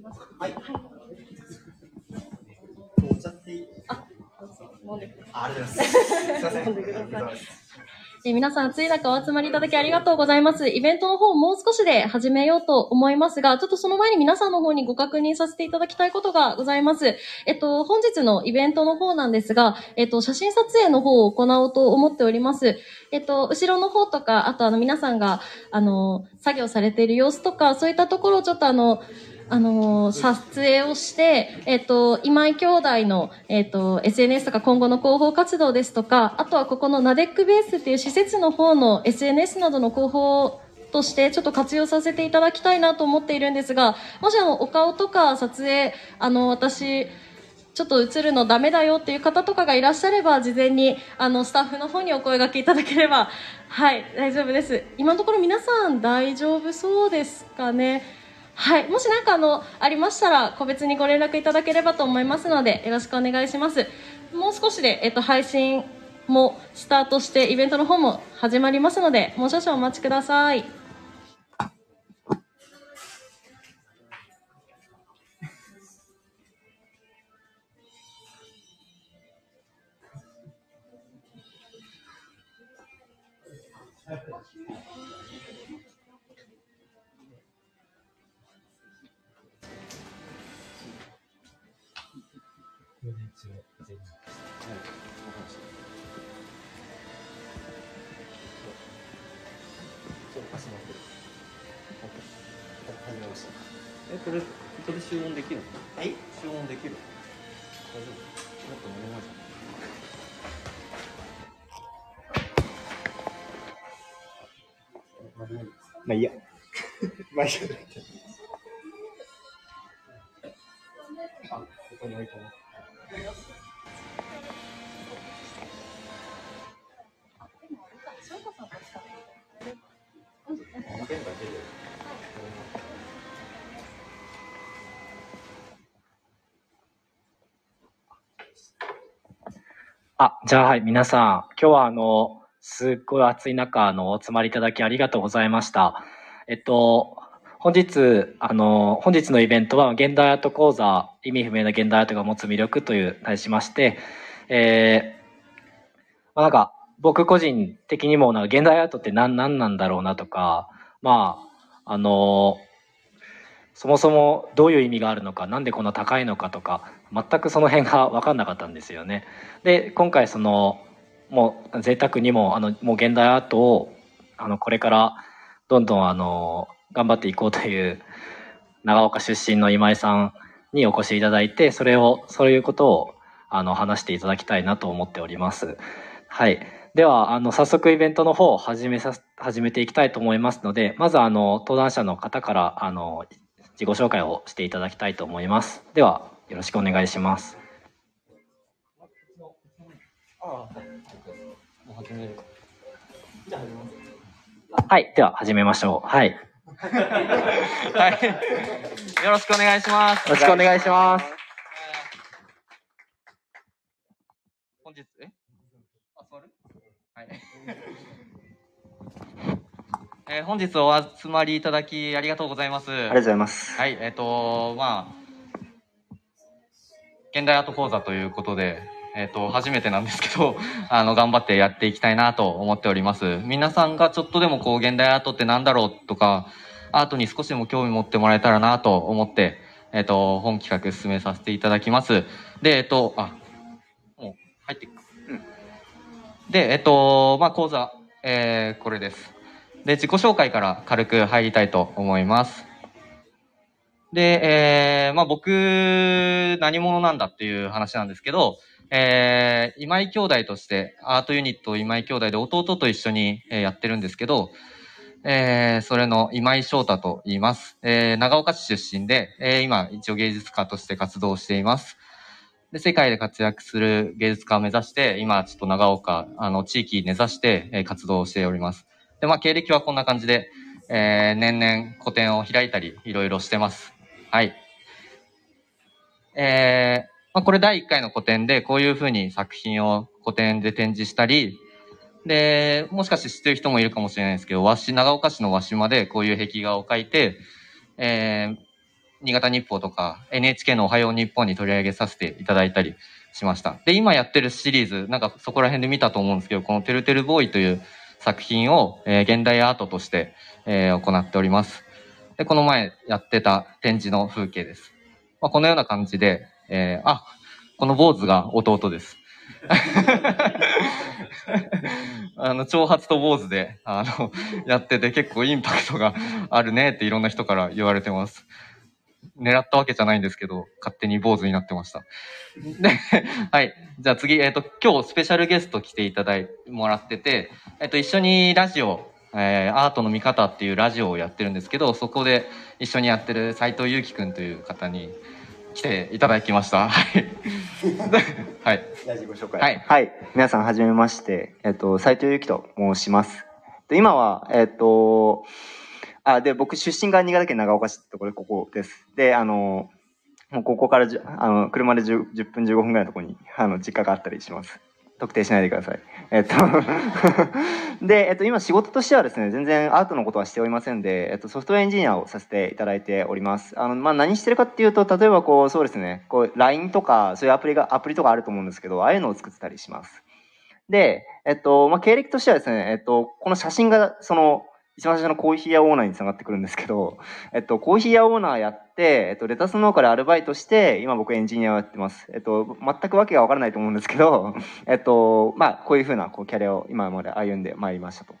ます。はい。お茶っていいあ、どうぞ飲んでください。あります。すいません。飲んでくださいありがとうございますえ皆さん、暑い中お集まりいただきありがとうございます。イベントの方、もう少しで始めようと思いますが、ちょっとその前に皆さんの方にご確認させていただきたいことがございます。えっと、本日のイベントの方なんですが、えっと、写真撮影の方を行おうと思っております。えっと、後ろの方とか、あとあの、皆さんが、あの、作業されている様子とか、そういったところをちょっとあの、あの撮影をして、えっ、と、今井兄弟の、えっ、と、SNS とか今後の広報活動ですとか、あとはここのナデックベースっていう施設の方の SNS などの広報としてちょっと活用させていただきたいなと思っているんですが、もしあの、お顔とか撮影、あの、私、ちょっと映るのダメだよっていう方とかがいらっしゃれば、事前に、あの、スタッフの方にお声掛けいただければ、はい、大丈夫です。今のところ皆さん大丈夫そうですかね。はい。もし何かあの、ありましたら、個別にご連絡いただければと思いますので、よろしくお願いします。もう少しで、えっと、配信もスタートして、イベントの方も始まりますので、もう少々お待ちください。これ、ここで集音できる。はい。集音できる大丈夫もっと目の前じまあいいや。まあいいや。あ、ここに置いてます。あ、じゃあはい、皆さん、今日はあの、すっごい暑い中、あの、お集まりいただきありがとうございました。えっと、本日、あの、本日のイベントは、現代アート講座、意味不明な現代アートが持つ魅力という題しまして、えー、まあ、なんか、僕個人的にも、なんか、現代アートって何、何なんだろうなとか、まあ、あの、そもそもどういう意味があるのか、なんでこんな高いのかとか、全くその辺が分かんなかったんですよね。で今回そのもう贅沢にもあのもう現代アートをあのこれからどんどんあの頑張っていこうという長岡出身の今井さんにお越しいただいてそれをそういうことをあの話していただきたいなと思っております。はい。では、あの、早速イベントの方を始めさ、始めていきたいと思いますので、まずあの、登壇者の方から、あの、自己紹介をしていただきたいと思います。では、よろしくお願いします。はい。では、始めましょう。はい。よはい。よろしくお願いします。ろしくお願いします。本日、えあ、座るはい。えー本日お集まりいただきありがとうございます。ありがとうございます。はい、えっ、と、まあ、現代アート講座ということで、えっ、と、初めてなんですけど、あの、頑張ってやっていきたいなと思っております。皆さんがちょっとでもこう、現代アートってなんだろうとか、アートに少しでも興味持ってもらえたらなと思って、えっ、と、本企画進めさせていただきます。で、えっ、と、あ、もう入っていく。で、えっ、と、まあ、講座、えーこれです。で、自己紹介から軽く入りたいと思います。で、えーまあ僕、何者なんだっていう話なんですけど、えー今井兄弟として、アートユニット今井兄弟で弟と一緒に、やってるんですけど、えーそれの今井翔太と言います。えー長岡市出身で、えー今一応芸術家として活動しています。で、世界で活躍する芸術家を目指して、今ちょっと長岡、あの、地域根ざして、えー活動しております。で、まあ経歴はこんな感じで、えー年々個展を開いたり、いろいろしてます。はい。えーまあ、これ第1回の個展で、こういうふうに作品を個展で展示したり、で、もしかして知ってる人もいるかもしれないですけど、和紙、長岡市の和紙までこういう壁画を描いて、えー新潟日報とか NHK のおはよう日本に取り上げさせていただいたりしました。で、今やってるシリーズ、なんかそこら辺で見たと思うんですけど、このてるてるボーイという作品を、えー現代アートとして、えー行っております。で、この前やってた展示の風景です。まあ、このような感じで、えーあ、この坊主が弟です。あの、長髪と坊主で、あの、やってて結構インパクトがあるねっていろんな人から言われてます。狙ったわけじゃないんですけど、勝手に坊主になってました。で、はい。じゃあ次、えっ、と、今日スペシャルゲスト来ていただいてもらってて、えっ、と、一緒にラジオ、えーアートの見方っていうラジオをやってるんですけど、そこで一緒にやってる斉藤祐樹くんという方に来ていただきました。はい。はい。ラジオご紹介。はいはい。皆さん、はじめまして。えっと、斉藤由紀と申します。で今は、えっと、あ、で、僕、出身が新潟県長岡市ってところで、ここです。で、あの、もうここからじゅ、あの、車で 10, 10分15分ぐらいのところに、あの、実家があったりします。特定しないでください。えっと、で、えっと、今仕事としてはですね、全然アートのことはしておりませんで、えっと、ソフトウェアエンジニアをさせていただいております。あの、まあ、何してるかっていうと、例えばこう、そうですね、こう、LINE とか、そういうアプリが、アプリとかあると思うんですけど、ああいうのを作ってたりします。で、えっと、まあ、経歴としてはですね、えっと、この写真が、その、一番最初のコーヒー屋オーナーにつながってくるんですけど、えっと、コーヒー屋オーナーやって、えっと、レタス農家でアルバイトして、今僕エンジニアをやってます。えっと、全くわけがわからないと思うんですけど、えっと、まあ、こういうふうな、こう、キャリアを今まで歩んでまいりましたと。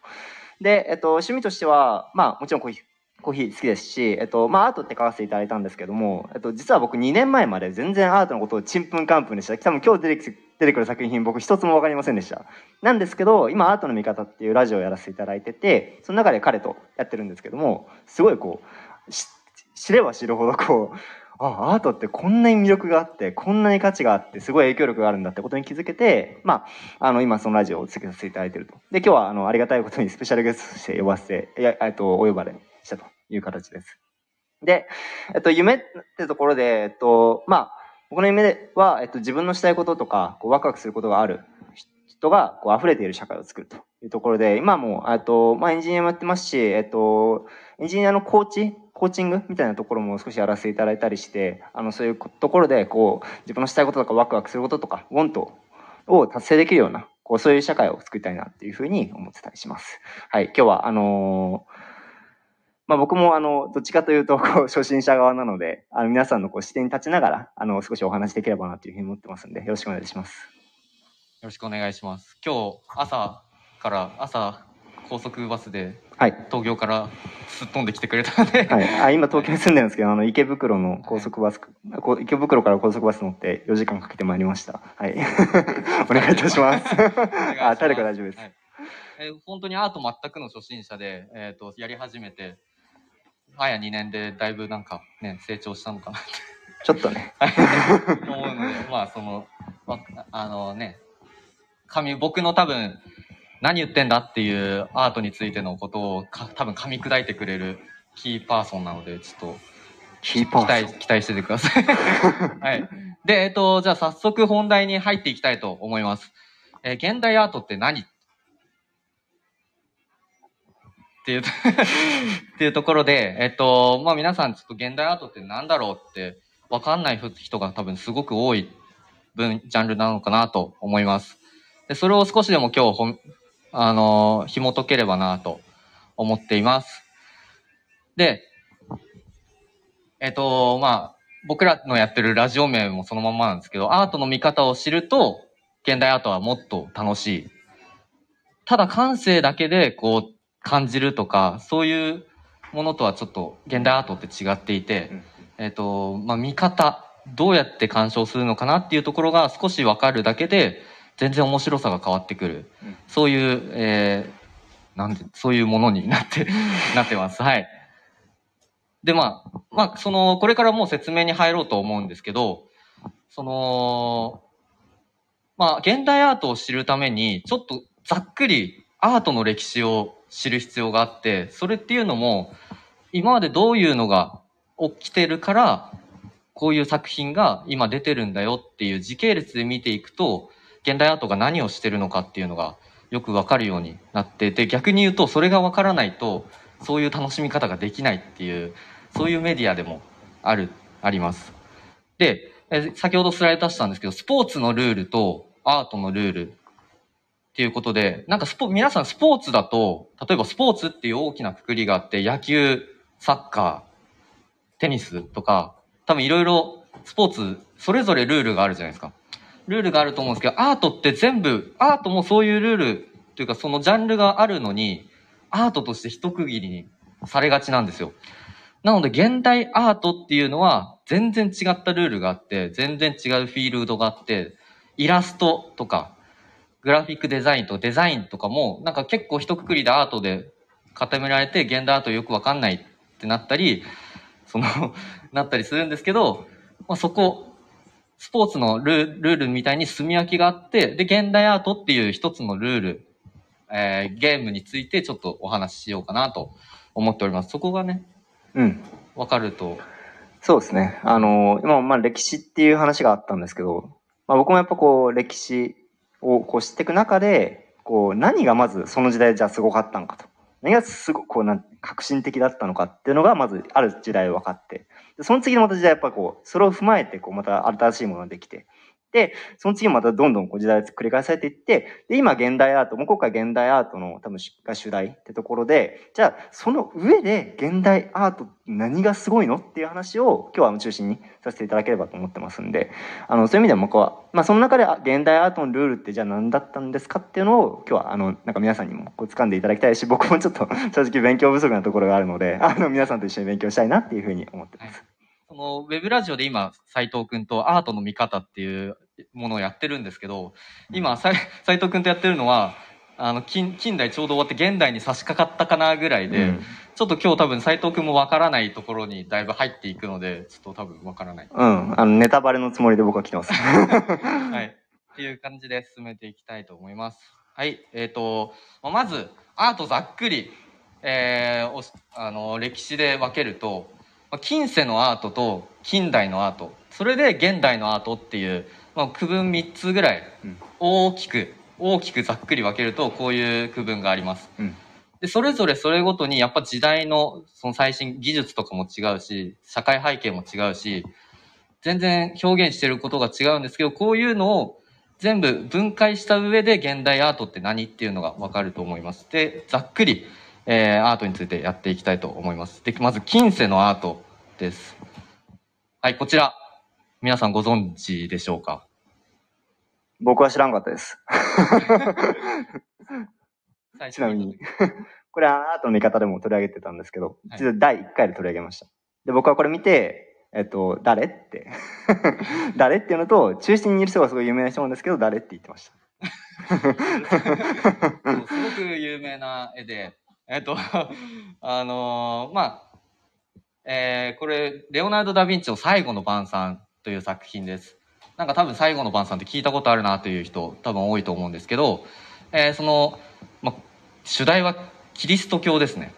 で、えっと、趣味としては、まあ、もちろんコーヒー、コーヒー好きですし、えっと、まあ、アートって書かせていただいたんですけども、えっと、実は僕2年前まで全然アートのことをちんぷんかんぷんでした。多分今日出て出てくる作品僕一つもわかりませんでした。なんですけど、今アートの見方っていうラジオをやらせていただいてて、その中で彼とやってるんですけども、すごいこう、知れば知るほどこう、あ、アートってこんなに魅力があって、こんなに価値があって、すごい影響力があるんだってことに気づけて、まあ、あの、今そのラジオを続けさせていただいてると。で、今日はあの、ありがたいことにスペシャルゲストとして呼ばせて、いや、えっと、お呼ばれしたという形です。で、えっと、夢ってところで、えっと、まあ、僕の夢は、えっと、自分のしたいこととか、こうワクワクすることがある人が、こう、溢れている社会を作るというところで、今も、えっと、まあ、エンジニアもやってますし、えっと、エンジニアのコーチ、コーチングみたいなところも少しやらせていただいたりして、あの、そういうところで、こう、自分のしたいこととかワクワクすることとか、ウォントを達成できるような、こう、そういう社会を作りたいなっていうふうに思ってたりします。はい、今日は、あのーまあ僕もあの、どっちかというと、こう、初心者側なので、あの、皆さんのこう、視点に立ちながら、あの、少しお話しできればなというふうに思ってますんで、よろしくお願いします。よろしくお願いします。今日朝から朝高速バスではい。東京からすっ飛んできてくれたので、はい。あ、今東京に住んでるんですけど、あの、池袋の高速バス、こう池袋から高速バス乗って4時間かけてまいりました。はい。お願いいたします。あ、体力大丈夫です。はいえー本当にアート全くの初心者で、えっ、と、やり始めて、あや2年でだいぶなんかね、成長したのかなっちょっとね。て 思うので、まあその、まあのね、紙、僕の多分、何言ってんだっていうアートについてのことをか多分噛み砕いてくれるキーパーソンなので、ちょっとキーパー期待、期待しててください。はい。で、えっと、じゃあ早速本題に入っていきたいと思います。えー現代アートって何？っていう、っていうところで、えっと、まあ皆さんちょっと現代アートって何だろうってわかんない人が多分すごく多い分、ジャンルなのかなと思います。で、それを少しでも今日ほん、あのー紐解ければなと思っています。で、えっと、まあ、僕らのやってるラジオ名もそのままなんですけど、アートの見方を知ると、現代アートはもっと楽しい。ただ感性だけでこう感じるとか、そういうものとはちょっと現代アートって違っていて、えっと、まあ、見方、どうやって鑑賞するのかなっていうところが少しわかるだけで、全然面白さが変わってくる。うんそういう、えー、なんで、そういうものになって、なってます。はい。で、まあ、まあ、その、これからもう説明に入ろうと思うんですけど、その、まあ、現代アートを知るために、ちょっとざっくりアートの歴史を知る必要があって、それっていうのも、今までどういうのが起きてるから、こういう作品が今出てるんだよっていう時系列で見ていくと、現代アートが何をしてるのかっていうのがよくわかるようになってて、逆に言うとそれがわからないと、そういう楽しみ方ができないっていう、そういうメディアでもある、あります。で、先ほどスライド出したんですけど、スポーツのルールとアートのルールっていうことで、なんかスポ、皆さんスポーツだと、例えばスポーツっていう大きなくくりがあって、野球、サッカー、テニスとか、多分いろいろスポーツ、それぞれルールがあるじゃないですか。ルールがあると思うんですけど、アートって全部、アートもそういうルールというかそのジャンルがあるのに、アートとして一区切りにされがちなんですよ。なので、現代アートっていうのは、全然違ったルールがあって、全然違うフィールドがあって、イラストとか、グラフィックデザインとデザインとかも、なんか結構一括りでアートで固められて、現代アートよくわかんないってなったり、その、なったりするんですけど、まあ、そこ、スポーツのルールールみたいに住み分けがあって、で、現代アートっていう一つのルール、えーゲームについてちょっとお話ししようかなと思っております。そこがね、うん。わかると、そうですね。あの、今、まあ歴史っていう話があったんですけど、まあ僕もやっぱこう歴史をこう知っていく中で、こう何がまずその時代じゃすごかったのかと。何がすごくこうなん革新的だったのかっていうのがまずある時代分かって。その次のまた時代やっぱこう、それを踏まえてこうまた新しいものができて。で、その次またどんどんこう時代が繰り返されていって、で、今現代アート、もう今回現代アートの多分が主題ってところで、じゃあその上で現代アート何がすごいのっていう話を今日は中心にさせていただければと思ってますんで、あの、そういう意味でも僕は、まあその中で現代アートのルールってじゃあ何だったんですかっていうのを今日はあの、なんか皆さんにもこう掴んでいただきたいし、僕もちょっと正直勉強不足なところがあるので、あの、皆さんと一緒に勉強したいなっていうふうに思ってます。そのウェブラジオで今、斉藤くんとアートの見方っていうものをやってるんですけど、今、さい斉藤くんとやってるのは、あの近近代ちょうど終わって現代に差し掛かったかなぐらいで、うんちょっと今日多分斉藤くんもわからないところにだいぶ入っていくので、ちょっと多分わからない。うん、あの、ネタバレのつもりで僕は来てます。はい。っていう感じで進めていきたいと思います。はい。えっ、と、まず、アートざっくり、えーあの、歴史で分けると、まあ近世のアートと近代のアート、それで現代のアートっていう、まあ、区分3つぐらいうん、大きく、大きくざっくり分けると、こういう区分があります。うんで、それぞれそれごとに、やっぱ時代の、その最新技術とかも違うし、社会背景も違うし、全然表現してることが違うんですけど、こういうのを全部分解した上で現代アートって何っていうのがわかると思います。で、ざっくり、えーアートについてやっていきたいと思います。で、まず、近世のアートです。はい、こちら。皆さんご存知でしょうか？僕は知らんかったです。ちなみに。これはアートの見方でも取り上げてたんですけど、はい実は第1回で取り上げました。で、僕はこれ見て、えっと、誰って。誰っていうのと、中心にいる人がすごい有名な人なんですけど、誰って言ってました。すごく有名な絵で、えっと、あのーまあ、えーこれ、レオナルド・ダ・ヴィンチの最後の晩餐という作品です。なんか多分最後の晩餐って聞いたことあるなという人多分多いと思うんですけど、えーその、まあ、主題はキリスト教ですね。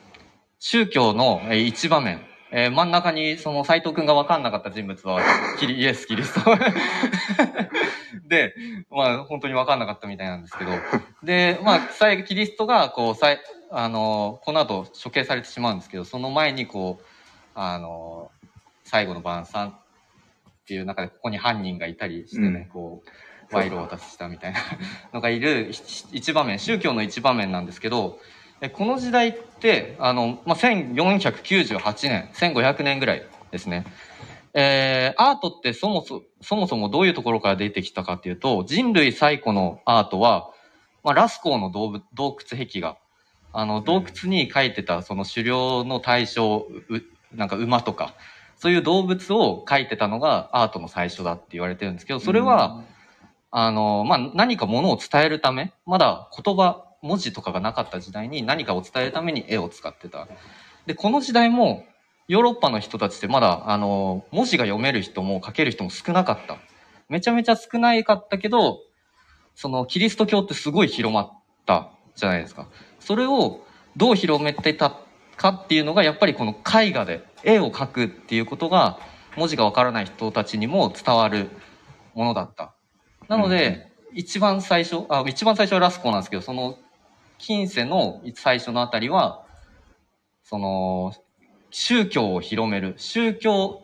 宗教のえー一場面。えー真ん中にその斎藤くんが分かんなかった人物はキリイエス・キリスト。で、まあ本当に分かんなかったみたいなんですけど、で、まあ、最後、キリストが、こう、さい、あの、この後処刑されてしまうんですけど、その前に、こう、あの、最後の晩餐っていう中で、ここに犯人がいたりしてね、うんこう、賄賂を渡したみたいなのがいる一一場面、宗教の一場面なんですけど、えこの時代って、あの、まあ、1498年、1500年ぐらいですね。えーアートってそもそそもそもどういうところから出てきたかっていうと、人類最古のアートは、まあ、ラスコーの洞窟洞窟壁画。あの、洞窟に描いてたその狩猟の対象、うなんか馬とか、そういう動物を描いてたのがアートの最初だって言われてるんですけど、それは、あの、まあ、何かものを伝えるため、まだ言葉、文字とかがなかった時代に何かを伝えるために絵を使ってた。で、この時代も、ヨーロッパの人たちってまだ、あの、文字が読める人も書ける人も少なかった。めちゃめちゃ少ないかったけど、その、キリスト教ってすごい広まったじゃないですか。それをどう広めてたかっていうのが、やっぱりこの絵画で絵を描くっていうことが、文字がわからない人たちにも伝わるものだった。なので、一番最初、あ、一番最初はラスコなんですけど、その、近世の最初のあたりは、その、宗教を広める。宗教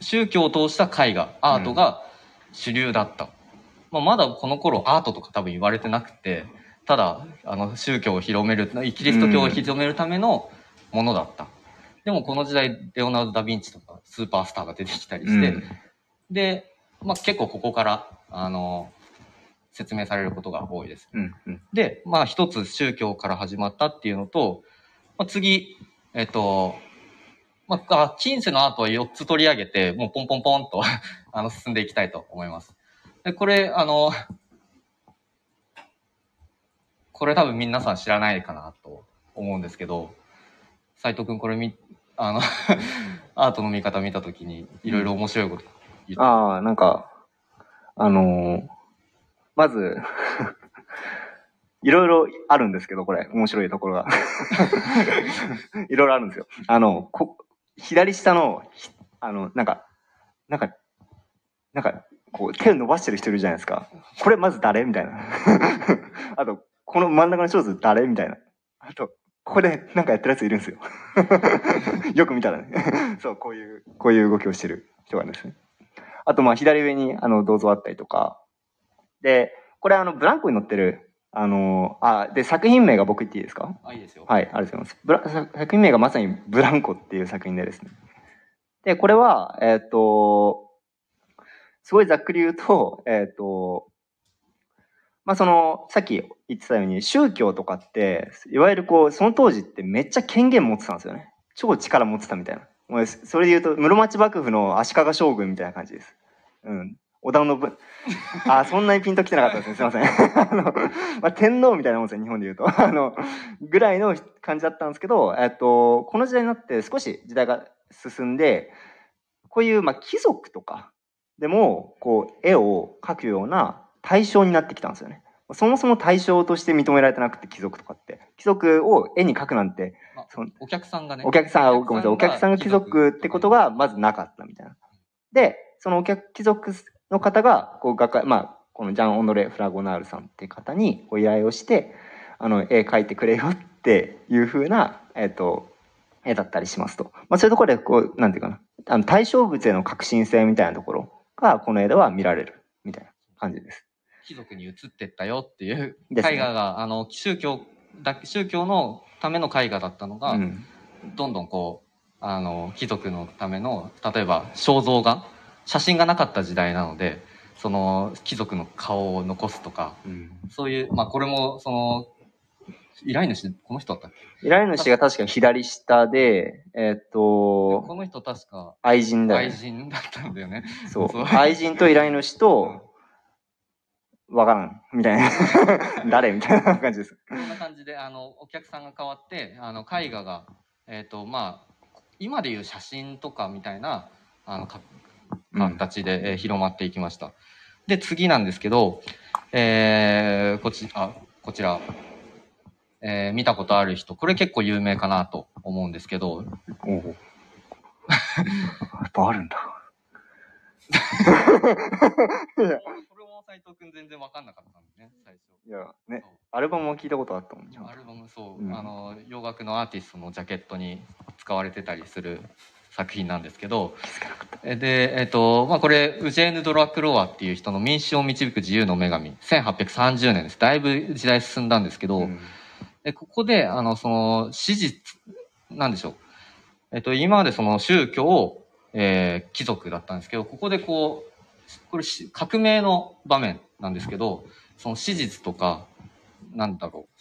宗教を通した絵画、アートが主流だった。まあ、まだこの頃アートとか多分言われてなくて、ただ、あの、宗教を広める、キリスト教を広めるためのものだった。でもこの時代、レオナルド・ダ・ヴィンチとかスーパースターが出てきたりして、うんで、まあ、結構ここから、あの、説明されることが多いです。うんうんで、まあ一つ宗教から始まったっていうのと、まあ、次、えっと、まあ、あ近世のアートは4つ取り上げて、もうポンポンポンと あの進んでいきたいと思います。で、これ、あの、これ多分皆さん知らないかなと思うんですけど、斉藤くんこれみ、あの、アートの見方見たときにいろいろ面白いこと言って、ああ、なんか、あのーまず、いろいろあるんですけど、これ、面白いところが。いろいろあるんですよ。あの、こ左下の、あの、なんか、なんか、なんか、こう、手を伸ばしてる人いるじゃないですか。これまず誰？みたいな。あと、この真ん中のショーツ誰？みたいな。あと、ここでなんかやってるやついるんですよ。よく見たらね。そう、こういう、こういう動きをしてる人がいるんですね。あと、まあ、左上に、あの、銅像あったりとか。で、これ、あの、ブランコに載ってる、あの、あ、で、作品名が僕言っていいですか？あ、いいですよ。はい、ありがとうございます。作作品名がまさにブランコっていう作品でですね。で、これは、えっ、と、すごいざっくり言うと、えっ、と、まあ、その、さっき言ってたように、宗教とかって、いわゆるこう、その当時ってめっちゃ権限持ってたんですよね。超力持ってたみたいな。それで言うと、室町幕府の足利将軍みたいな感じです。うん。織田信、あ、そんなにピンときてなかったですね。すいません。あの、まあ、天皇みたいなもんですよ、日本で言うと。あの、ぐらいの感じだったんですけど、えっと、この時代になって少し時代が進んで、こういう、まあ、貴族とかでも、こう、絵を描くような対象になってきたんですよね。そもそも対象として認められてなくて、貴族とかって。貴族を絵に描くなんて、まあそのお客さんがね。お客さん、あごめんなさい、お客さんが貴族ってことがまずなかったみたいな。で、そのお客、貴族の方が、こう、画家、まあ、このジャン・オノレ・フラゴナールさんっていう方にご依頼をして、あの、絵描いてくれよっていう風な、えっ、と、絵だったりしますと。まあ、そういうところで、こう、なんていうかな、あの、対象物への革新性みたいなところが、この絵では見られる、みたいな感じです。貴族に移ってったよっていう絵画が、あの、宗教だ、宗教のための絵画だったのが、うん。どんどんこう、あの、貴族のための、例えば肖像画、写真がなかった時代なので、その、貴族の顔を残すとか、うん。そういう、まあこれも、その、依頼主、この人だったっけ？依頼主が確か左下で、えっ、と、この人確か、愛人だよ愛ね。人だったんだよね。そうそう。愛人と依頼主と、わからん、みたいな。誰みたいな感じです。こんな感じで、あの、お客さんが変わって、あの、絵画が、えっ、と、まあ、今でいう写真とかみたいな、あの、形で、えー広まっていきました。で、次なんですけど、えー、こちあこちら、えー見たことある人、これ結構有名かなと思うんですけど、おお。やっぱあるんだ。これも斉藤くん全然わかんなかったんでね、最初。いや、ね、アルバムも聞いたことあったもん。ちゃんとアルバムそう、うんあの洋楽のアーティストのジャケットに使われてたりする作品なんですけどえでえっ、とまあこれウジェーヌ・ドラクロワっていう人の「民衆を導く自由の女神」1830年です。だいぶ時代進んだんですけど、うん。でここであのその史実なんでしょう。えっ、と今までその宗教、えー貴族だったんですけどここでこうこれし革命の場面なんですけどその史実とかなんだろう。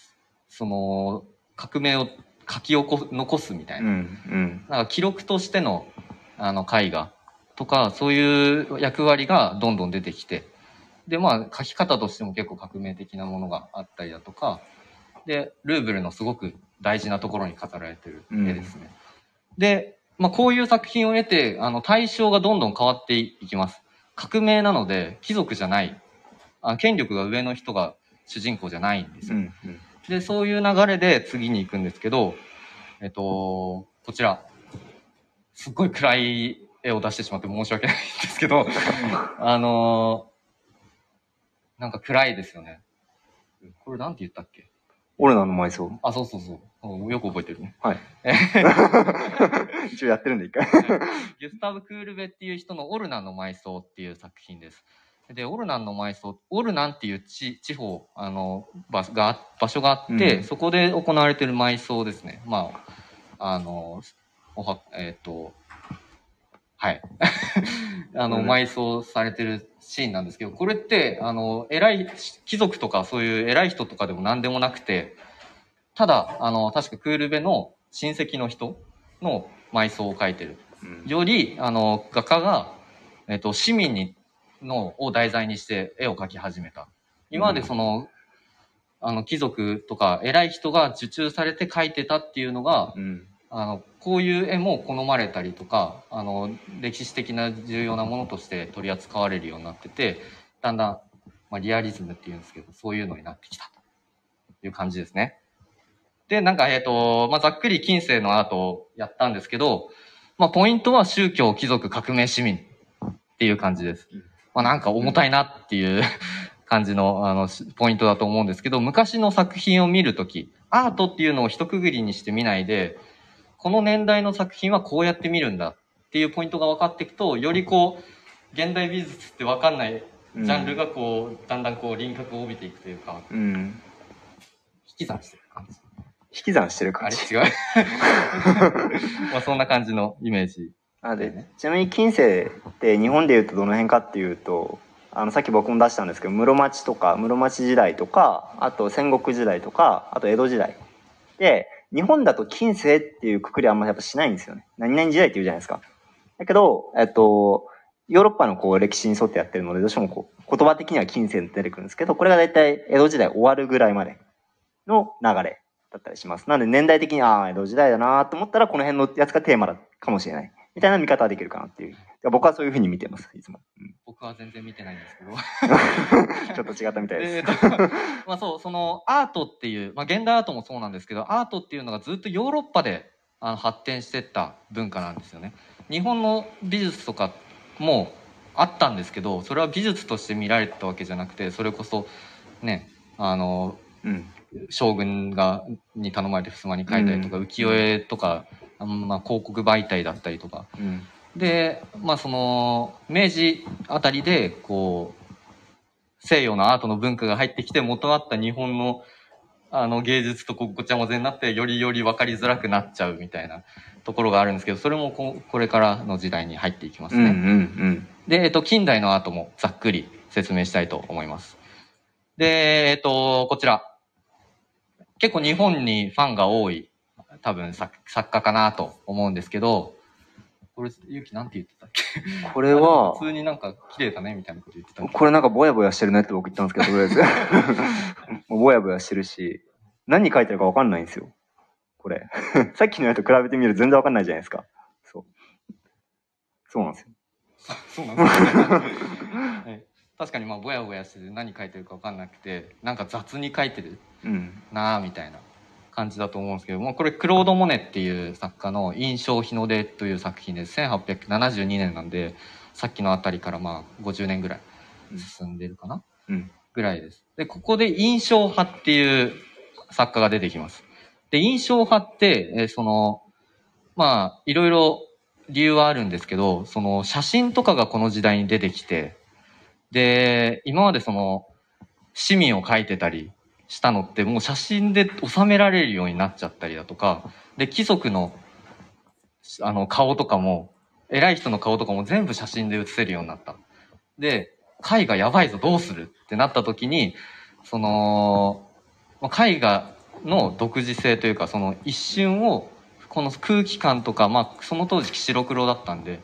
その革命を書き起こ残すみたいな,、うん、うん。なんか記録としてのあの絵画とかそういう役割がどんどん出てきてでまあ書き方としても結構革命的なものがあったりだとかでルーブルのすごく大事なところに飾られてる絵ですね。で、まあ、こういう作品を得てあの対象がどんどん変わっていきます。革命なので貴族じゃないあ権力が上の人が主人公じゃないんですよ。うん、うん。で、そういう流れで次に行くんですけど、えっと、こちら。すっごい暗い絵を出してしまって申し訳ないんですけど、あのなんか暗いですよね。これなんて言ったっけ？オルナの埋葬。あ、そうそうそううん。よく覚えてるね。はいえ。一応やってるんで、一回。ギュスタブ・クールベっていう人のオルナンの埋葬っていう作品です。で、オルナンの埋葬、オルナンっていう地地方、あの、場所が、場所があって、うんそこで行われてる埋葬ですね。まあ、あの、おは、えっ、と、はい。あの、うん埋葬されてるシーンなんですけど、これって、あの、偉い、貴族とかそういう偉い人とかでも何でもなくて、ただ、あの、確かクールベの親戚の人の埋葬を書いてる。より、あの、画家が、えっと、市民に、の、を題材にして絵を描き始めた。今までその、あの、貴族とか偉い人が受注されて描いてたっていうのが、うん。あの、こういう絵も好まれたりとか、あの、歴史的な重要なものとして取り扱われるようになってて、だんだん、まあ、リアリズムっていうんですけど、そういうのになってきたという感じですね。で、なんか、えっ、と、まあ、ざっくり近世のアートをやったんですけど、まあ、ポイントは宗教、貴族、革命、市民っていう感じです。まあ、なんか重たいなっていう 感じの、あの、しポイントだと思うんですけど、昔の作品を見るとき、アートっていうのを一括りにして見ないで、この年代の作品はこうやって見るんだっていうポイントが分かっていくと、よりこう、現代美術って分かんないジャンルがこう、だんだんこう輪郭を帯びていくというか、うん。引き算してる感じ。引き算してるあれ感じ。違う まあそんな感じのイメージ。あでちなみに近世って日本でいうとどの辺かっていうとあのさっき僕も出したんですけど室町とか室町時代とかあと戦国時代とかあと江戸時代で日本だと近世っていうくくりはあんまやっぱしないんですよね。何々時代って言うじゃないですか。だけどえっとヨーロッパのこう歴史に沿ってやってるのでどうしてもこう言葉的には近世って出てくるんですけどこれが大体江戸時代終わるぐらいまでの流れだったりします。なので年代的にああ江戸時代だなと思ったらこの辺のやつがテーマだかもしれないみたいな見方はできるかなっていう。僕はそういうふうに見てます、いつも。うん僕は全然見てないんですけど。ちょっと違ったみたいえです。まあそう、そのアートっていう、まあ現代アートもそうなんですけど、アートっていうのがずっとヨーロッパであの発展してった文化なんですよね。日本の美術とかもあったんですけど、それは美術として見られてたわけじゃなくて、それこそね、あの、うん。将軍がに頼まれて襖に描いたりとか、浮世絵とか、あんまあ、広告媒体だったりとかうん。でまあその明治あたりでこう西洋のアートの文化が入ってきて元あった日本のあの芸術とごちゃ混ぜになってよりより分かりづらくなっちゃうみたいなところがあるんですけどそれもここれからの時代に入っていきますうん。うね。ん。で、えっと、近代のアートもざっくり説明したいと思います。で、えっと、こちら。結構日本にファンが多い、多分作作家かなと思うんですけど、これ、ゆうきなんて言ってたっけ？これは普、通になんか綺麗だねみたいなこと言ってたのこれなんかぼやぼやしてるねって僕言ったんですけど、とりあえず。ぼやぼやしてるし、何書いてるかわかんないんですよ。これ。さっきのやつと比べてみると全然わかんないじゃないですか。そう。そうなんですよ。そうなんですね、はい確かにまあぼやぼやしてて何書いてるか分かんなくてなんか雑に書いてるうん。なあみたいな感じだと思うんですけどもこれクロード・モネっていう作家の「印象日の出」という作品です。1872年なんでさっきのあたりからまあ50年ぐらい進んでるかな、うん。ぐらいです。でここで印象派っていう作家が出てきます。で印象派って、えーそのまあいろいろ理由はあるんですけどその写真とかがこの時代に出てきてで今までその市民を描いてたりしたのってもう写真で収められるようになっちゃったりだとかで貴族のあの顔とかも偉い人の顔とかも全部写真で写せるようになった。で絵画やばいぞどうするってなった時にその絵画の独自性というかその一瞬をこの空気感とか、まあ、その当時白黒だったんで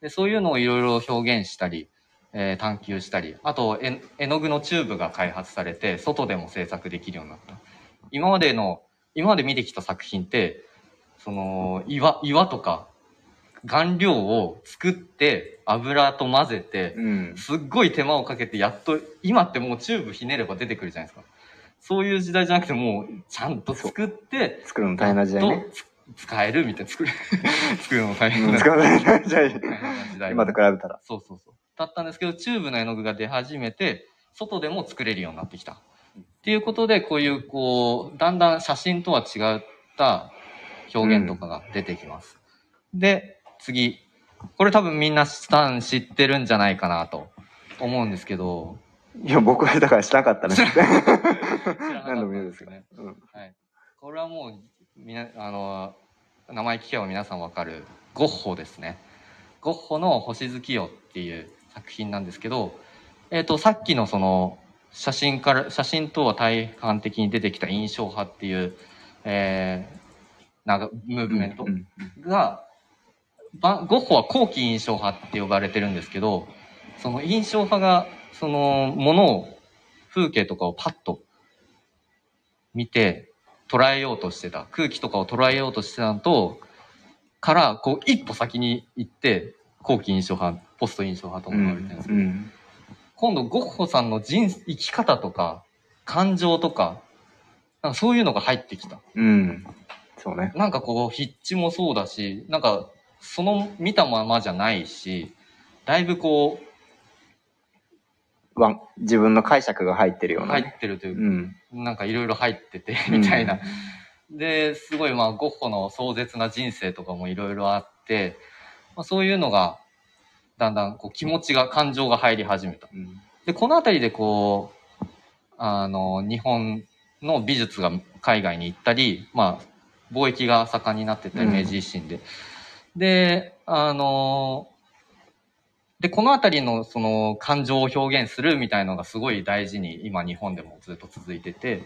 でそういうのをいろいろ表現したり、えー探求したりあと絵絵の具のチューブが開発されて外でも制作できるようになった今までの今まで見てきた作品ってその岩岩とか顔料を作って油と混ぜてうん。すっごい手間をかけてやっと今ってもうチューブひねれば出てくるじゃないですかそういう時代じゃなくてもうちゃんと作って作るの大変な時代ね。使えるみたいな作る 作るの大変うんな時代。大変な時代今と比べたら。そうそうそうだったんですけどチューブの絵の具が出始めて外でも作れるようになってきたっていうことで、こういう、こう、だんだん写真とは違った表現とかが出てきます。で、次。これ多分みんなさん知ってるんじゃないかなと思うんですけど、いや、僕はだから知らなかったです。何度も言うんですけどね。うん。はい。これはもう、みな、あの、名前聞けば皆さんわかる、ゴッホですね。ゴッホの星月夜っていう作品なんですけど、えっ、と、さっきのその、写真から、写真とは対反的に出てきた印象派っていう、えー、なんか、ムーブメントうん。が、ばゴッホは後期印象派って呼ばれてるんですけど、その印象派が、そのものを、風景とかをパッと見て捉えようとしてた、空気とかを捉えようとしてたのと、から、こう一歩先に行って、後期印象派、ポスト印象派とう思われてるんですけど、ん。今度ゴッホさんの人生き方とか、感情とか、なんかそういうのが入ってきた。うん。そうね。なんかこう、筆致もそうだし、なんか、その見たままじゃないし、だいぶこわ自分の解釈が入ってるよう、うな入っね。てるといううん。なんかいろいろ入ってて、みたいな。で、すごいまあ、ゴッホの壮絶な人生とかもいろいろあって、まあ、そういうのが、だんだんこう気持ちが、感情が入り始めた。うんで、このあたりでこう、あの、日本の美術が海外に行ったり、まあ、貿易が盛んになってったうん明治維新で。で、あの、で、このあたりのその感情を表現するみたいのがすごい大事に今日本でもずっと続いてて、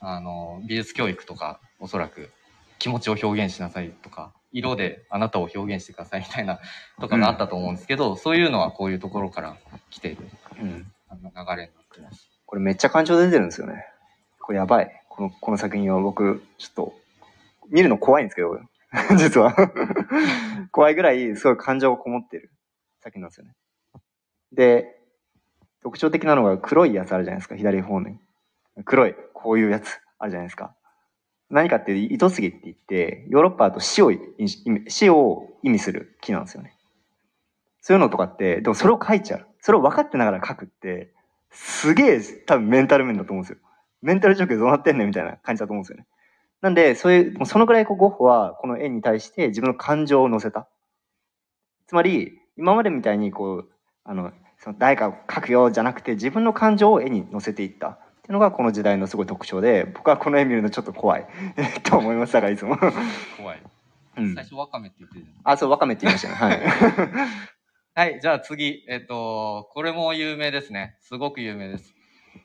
あの、美術教育とかおそらく気持ちを表現しなさいとか、色であなたを表現してくださいみたいなとかがあったと思うんですけど、そういうのはこういうところから来ているうん。あの流れになってます。これめっちゃ感情出てるんですよね。これやばい。この、この作品は僕、ちょっと、見るの怖いんですけど、実は。怖いぐらい、すごい感情がこもってる作品なんですよね。で、特徴的なのが黒いやつあるじゃないですか、左方面。黒い、こういうやつあるじゃないですか。何かって糸杉って言って、ヨーロッパだと死を死を意味する木なんですよね。そういうのとかって、でもそれを書いちゃう。それを分かってながら書くって、すげえ多分メンタル面だと思うんですよ。メンタル状況どうなってんねんみたいな感じだと思うんですよね。なんで、そういう、そのぐらいこうゴッホはこの絵に対して自分の感情を乗せた。つまり、今までみたいにこう、あの、その誰かを描くよじゃなくて自分の感情を絵に乗せていった。のがこの時代のすごい特徴で、僕はこの絵見るのちょっと怖い と思います。だからいつも。怖い。うん最。初ワカメって言ってるじあ、そう、ワカメって言いましたね。はい。はい、じゃあ次。えっと、これも有名ですね。すごく有名です。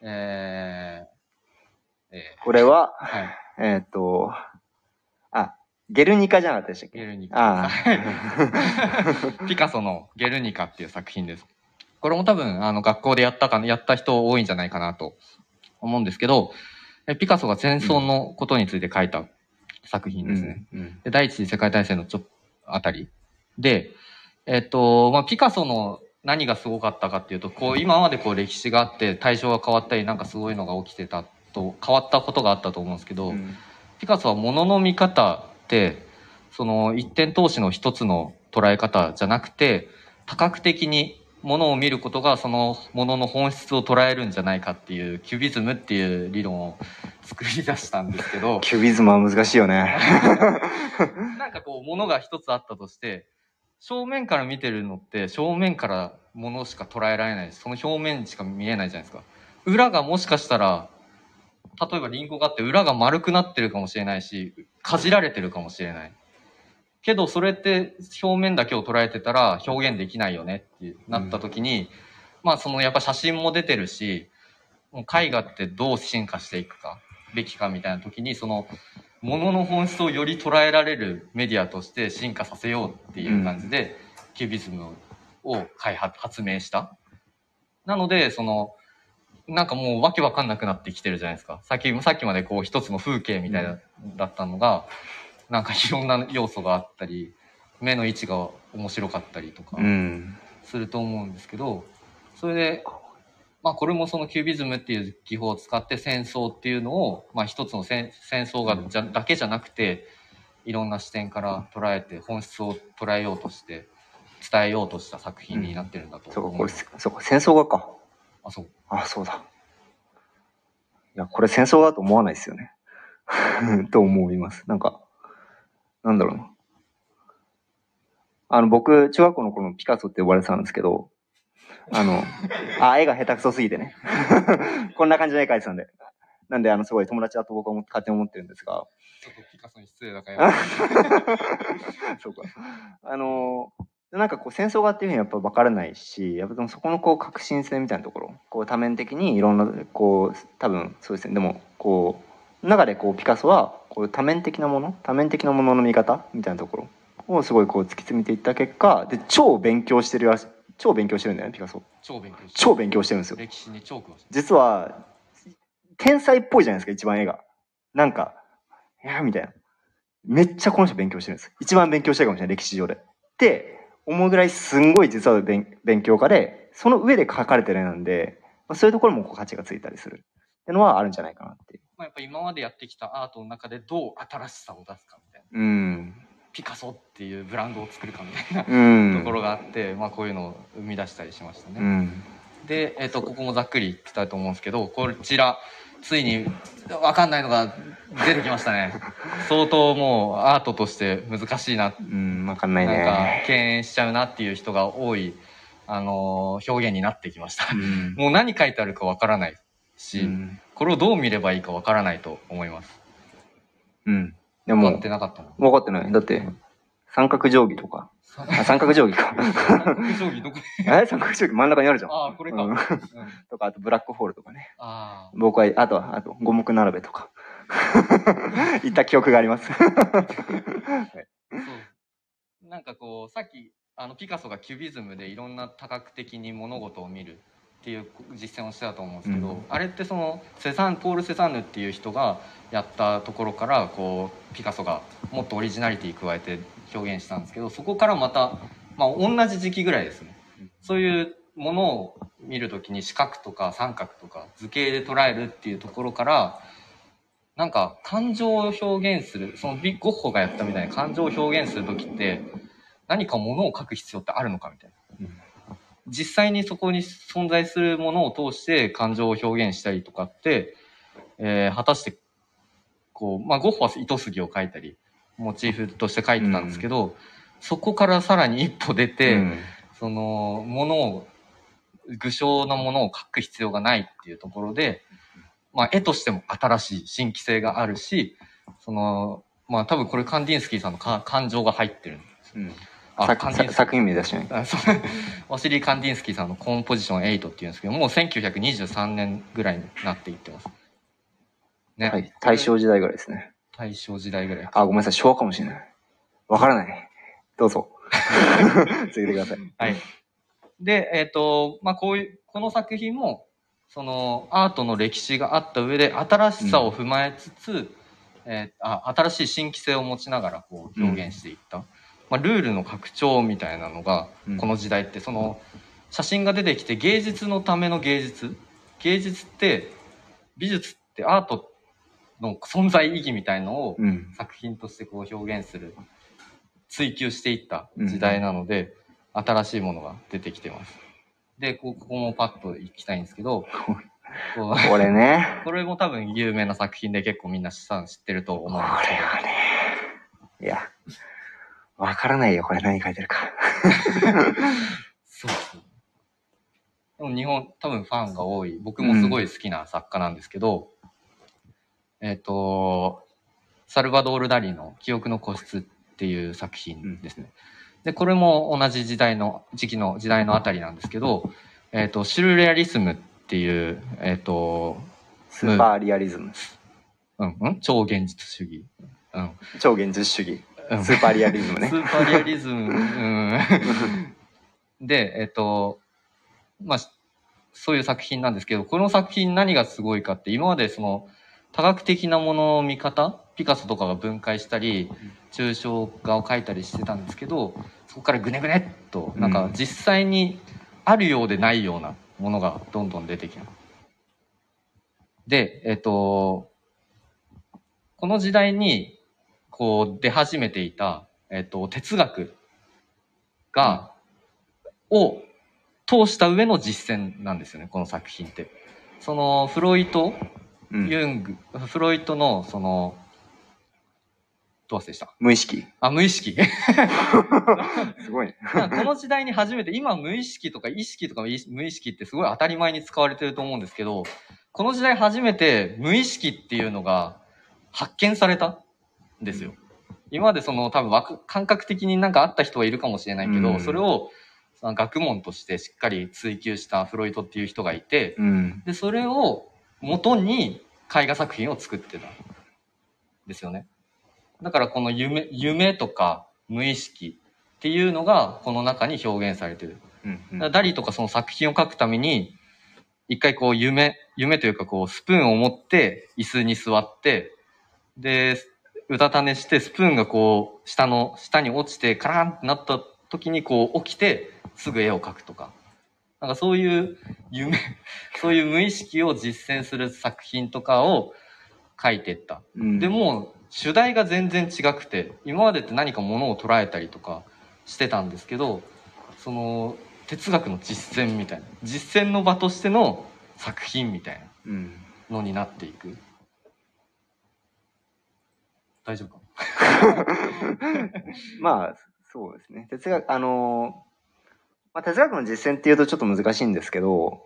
えー、えこれは、ー、はい。えーっと、あ、ゲルニカじゃなかったでしたっけ？ゲルニカ。あピカソのゲルニカっていう作品です。これも多分、あの、学校でやったかな、やった人多いんじゃないかなと思うんですけど、えピカソが戦争のことについて書いた作品ですね。うんうん。で第一次世界大戦のちょあたり。で、えっと、まあ、ピカソの何がすごかったかっていうと、こう、今までこう歴史があって対象が変わったり、なんかすごいのが起きてたと、変わったことがあったと思うんですけど、うん。ピカソは物の見方って、その一点投資の一つの捉え方じゃなくて、多角的に物を見ることがその物の本質を捉えるんじゃないかっていう、キュビズムっていう理論を作り出したんですけど、キュビズムは難しいよね。なんかこう物が一つあったとして、正面から見てるのって正面から物しか捉えられないしその表面しか見えないじゃないですか。裏がもしかしたら、例えばリンゴがあって裏が丸くなってるかもしれないし、かじられてるかもしれない。けどそれって表面だけを捉えてたら表現できないよねってなった時に、まあそのやっぱ写真も出てるし、もう絵画ってどう進化していくか、べきかみたいな時に、その物の本質をより捉えられるメディアとして進化させようっていう感じで、キュビズムを開発、発明した。なので、その、なんかもうわけわかんなくなってきてるじゃないですか。さっき、さっきまでこう一つの風景みたいな、だったのが、なんかいろんな要素があったり、目の位置が面白かったりとかうん。すると思うんですけど、それで、まあこれもそのキュビズムっていう技法を使って戦争っていうのを、まあ一つの戦戦争がじゃだけじゃなくて、いろんな視点から捉えて本質を捉えようとして、伝えようとした作品になってるんだと思う。これ、そうか、戦争画か。あ、そう。あ、そうだ。や、これ戦争だと思わないですよね。と思います。なんか、なんだろうな。あの、僕、中学校の頃のピカソって呼ばれてたんですけど、あの、あ、絵が下手くそすぎてね。こんな感じの絵描いてたんで。なんで、あの、すごい友達だと僕は思勝手に思ってるんですが、ちょっとピカソに失礼だから そうか。あのー、なんかこう戦争がっていうふうにやっぱ分からないし、やっぱでもそこのこう革新性みたいなところ、こう多面的にいろんな、こう、多分そうですね、でもこう、中でこうピカソはこう多面的なもの、多面的なものの見方みたいなところをすごいこう突き詰めていった結果、で、超勉強してるらし超勉強してるんだよね、ピカソ。超勉強して超勉強してるんですよ。歴史に超詳しい。実は、天才っぽいじゃないですか、一番絵が。なんか、いや、みたいな。めっちゃこの人勉強してるんです。一番勉強してるかもしれない、歴史上で。って思うぐらいすんごい実は勉勉強家で、その上で描かれてる絵なんで、まあ、そういうところもこう価値がついたりするっていうのはあるんじゃないかなっていう。まあ、やっぱ今までやってきたアートの中でどう新しさを出すかみたいな。うん。ピカソっていうブランドを作るかみたいなうん。ところがあって、まあこういうのを生み出したりしましたね。うん。で、えっ、と、ここもざっくりいきたいと思うんですけど、こちら、ついにわかんないのが出てきましたね。相当もうアートとして難しいな、うん、わかんなないんかね。敬遠しちゃうなっていう人が多い、あのー表現になってきました。うん。もう何書いてあるかわからないし、うん。これをどう見ればいいかわからないと思います。うん。でも分かって、なかったの？分かってない。だって、三角定規とか。あ、三角定規か。定規どこ？え？三角定規真ん中にあるじゃん。ああ、これか。ううんん、とか、あとブラックホールとかね。あ僕は、あと、あと、五目並べとか。言った記憶があります。あ、そう。なんかこう、さっき、あの、ピカソがキュビズムでいろんな多角的に物事を見るっていう実践をしてたと思うんですけど、うんあれってその、セザン、ポール・セザンヌっていう人がやったところから、こう、ピカソがもっとオリジナリティ加えて表現したんですけど、そこからまた、まあ、同じ時期ぐらいですね。そういうものを見るときに四角とか三角とか図形で捉えるっていうところから、なんか感情を表現する、そのビゴッホがやったみたいに感情を表現するときって、何かものを書く必要ってあるのかみたいな。実際にそこに存在するものを通して感情を表現したりとかって、えー果たして、こう、まあ、ゴッホは糸杉を描いたり、モチーフとして描いてたんですけど、そこからさらに一歩出て、うんその、ものを、具象なものを描く必要がないっていうところで、まあ、絵としても新しい新規性があるし、その、まあ、多分これカンディンスキーさんのか感情が入ってるんです。うんあ、さカンディンスキーさ作品名出してない。あそう ワシリー・カンディンスキーさんのコンポジション8っていうんですけど、もう1923年ぐらいになっていってます。ね。はい。大正時代ぐらいですね。大正時代ぐらい。あ、ごめんなさい。昭和かもしれない。わからない。どうぞ。続けてください。はい。で、えっ、と、まあ、こういう、この作品も、その、アートの歴史があった上で、新しさを踏まえつつ、えーあ、新しい新規性を持ちながら、こう、表現していった。まあ、ルールの拡張みたいなのが、うんこの時代って、その、写真が出てきて、芸術のための芸術。芸術って、美術ってアートの存在意義みたいのを、うん。作品としてこう表現する追求していった時代なので、新しいものが出てきてますでこここもパッといきたいんですけど これね。これも多分有名な作品で結構みんな知ってると思これうんですけどはね。いや、わからないよ。これ何書いてるか。そうそうでも日本多分ファンが多い僕もすごい好きな作家なんですけど、えっ、とサルバドール・ダリの「記憶の個室」っていう作品ですね。でこれも同じ時代の時期の時代のあたりなんですけど、えっとシルレアリスムっていう、えっとスーパーリアリズム。うんうん、超現実主義、うん超現実主義。うん。スーパーリアリズムね。ス。ーパーリアリズム、うん、で、えっと、まあ、そういう作品なんですけど、この作品何がすごいかって、今までその多角的なものの見方、ピカソとかが分解したり、抽象画を描いたりしてたんですけど、そこからぐねぐねっと、なんか実際にあるようでないようなものがどんどん出てきます。で、えっと、この時代に、こう出始めていた、えっと、哲学が、を通した上の実践なんですよね、この作品って。その、フロイトうんユング、フロイトの、その、どう忘れした？無意識。あ、無意識。すごいこの時代に初めて、今無意識とか意識とか無意識ってすごい当たり前に使われてると思うんですけど、この時代初めて無意識っていうのが発見されたんですよ。今までその多分わく感覚的になんかあった人はいるかもしれないけど、うんそれをその学問としてしっかり追求したフロイトっていう人がいて、うん。で、それを元に絵画作品を作ってたんですよね。だからこの夢、夢とか無意識っていうのがこの中に表現されてる。うんだからダリとかその作品を描くために、一回こう夢、夢というかこうスプーンを持って椅子に座って、で、うたた寝してスプーンがこう下の、下に落ちてカランってなった時にこう起きてすぐ絵を描くとか。なんかそういう夢、そういう無意識を実践する作品とかを描いてった。うん。でも、主題が全然違くて、今までって何かものを捉えたりとかしてたんですけど、その、哲学の実践みたいな、実践の場としての作品みたいうん。なのになっていく。大丈夫か？まあ、そうですね。哲学、あのまあ、哲学の実践っていうとちょっと難しいんですけど、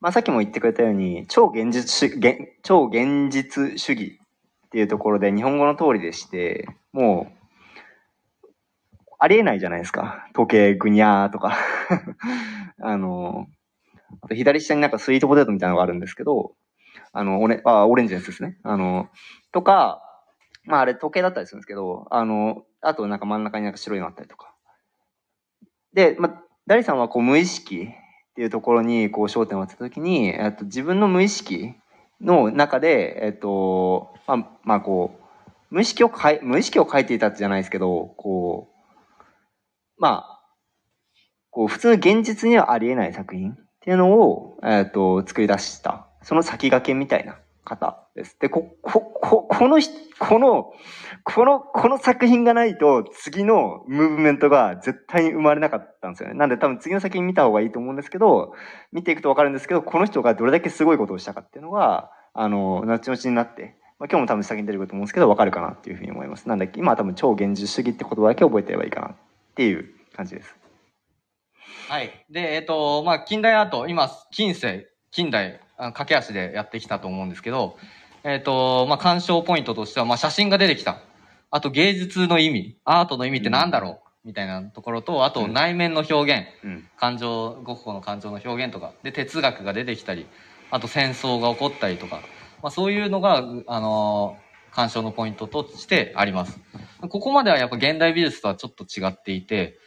まあ、さっきも言ってくれたように、超現実主現超現実主義っていうところで日本語の通りでして、もう、ありえないじゃないですか。時計ぐにゃーとか。あのあと左下になんかスイートポテトみたいなのがあるんですけど、あの、オレあオレンジのやつですね。あの、とか、まああれ時計だったりするんですけど、あの、あとなんか真ん中になんか白いのあったりとか。で、まあ、ダリさんはこう無意識っていうところにこう焦点を当てたときに、えっと、自分の無意識の中で、えっと、まあ、まあこう、無意識をかい、無意識を書いていたじゃないですけど、こう、まあ、こう、普通の現実にはありえない作品っていうのを、えっと、作り出した。その先駆けみたいな方です。で、こ、こ、こ、この人、この、この、この作品がないと次のムーブメントが絶対に生まれなかったんですよね。なんで多分次の作品見た方がいいと思うんですけど、見ていくとわかるんですけど、この人がどれだけすごいことをしたかっていうのが、あの、後々になって、まあ、今日も多分先に出てくると思うんですけど、わかるかなっていうふうに思います。なんで、今は多分超現実主義って言葉だけ覚えてればいいかなっていう感じです。はい。で、えっ、と、まあ、近代アート、今、近世、近代、駆け足でやってきたと思うんですけど、えっ、と、まあ、鑑賞ポイントとしては、まあ、写真が出てきた。あと、芸術の意味、アートの意味って何だろう、みたいなところと、あと、うん内面の表現、うん。感情、ゴッホの感情の表現とか、で、哲学が出てきたり、あと戦争が起こったりとか、まあ、そういうのが、あのー鑑賞のポイントとしてあります。ここまではやっぱ現代美術とはちょっと違っていて、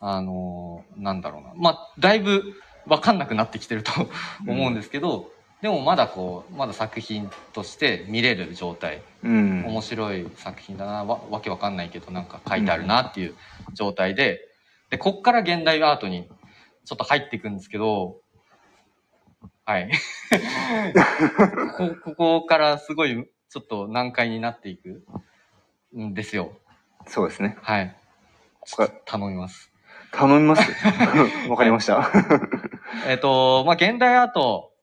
あのーなんだろうな。まあ、だいぶわかんなくなってきてると 思うんですけど、でもまだこう、まだ作品として見れる状態。うん。面白い作品だな、わわけわかんないけどなんか書いてあるなっていう状態で、で、こっから現代アートにちょっと入っていくんですけど、はい。こここからすごいちょっと難解になっていくんですよ。そうですね。はい。頼みます。頼みます？わかりました。えっ、と、まあ、現代アート、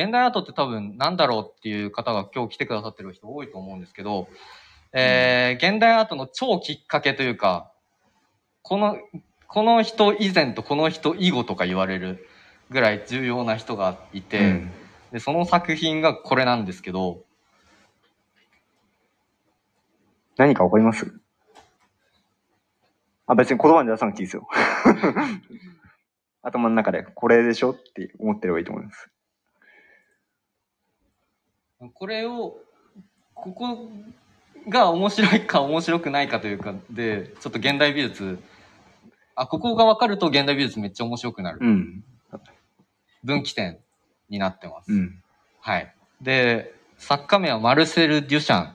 現代アートって多分なんだろうっていう方が今日来てくださってる人多いと思うんですけど、えー、現代アートの超きっかけというか、この、この人以前とこの人以後とか言われるぐらい重要な人がいて、うんで、その作品がこれなんですけど、何かわかります？あ、別に言葉に出さなくていいですよ。頭の中で、これでしょって思ってればいいと思います。これを、ここが面白いか面白くないかというかで、ちょっと現代美術、あ、ここが分かると現代美術めっちゃ面白くなる。うん。分岐点になってます。うん。はい。で、作家名はマルセル・デュシャンっ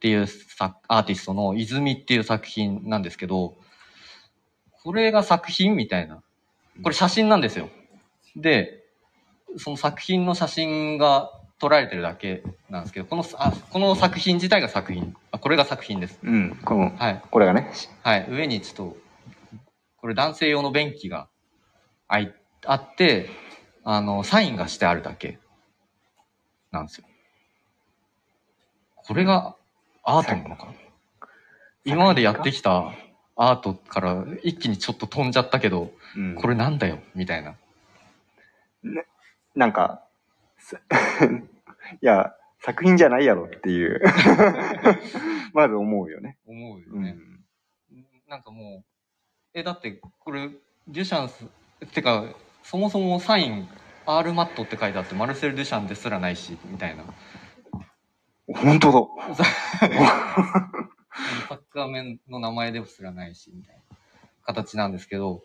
ていう作アーティストの泉っていう作品なんですけど、これが作品みたいな。これ写真なんですよ。で、その作品の写真が撮られてるだけなんですけど、この、あ、この作品自体が作品。あ、これが作品です。うん。この、はい。これがね。はい。上にちょっと、これ男性用の便器があいあって、あの、サインがしてあるだけ。なんですよ。これがアートなのか今までやってきたアートから一気にちょっと飛んじゃったけど、うんこれなんだよ？みたいな。なんか、す いや、作品じゃないやろっていう、まず思うよね。思うよね。うん。なんかもう、え、だってこれ、デュシャンス、てか、そもそもサイン、アールマットって書いてあって、マルセル・デュシャンですらないし、みたいな。本当サッカー面の名前ですらないし、みたいな形なんですけど、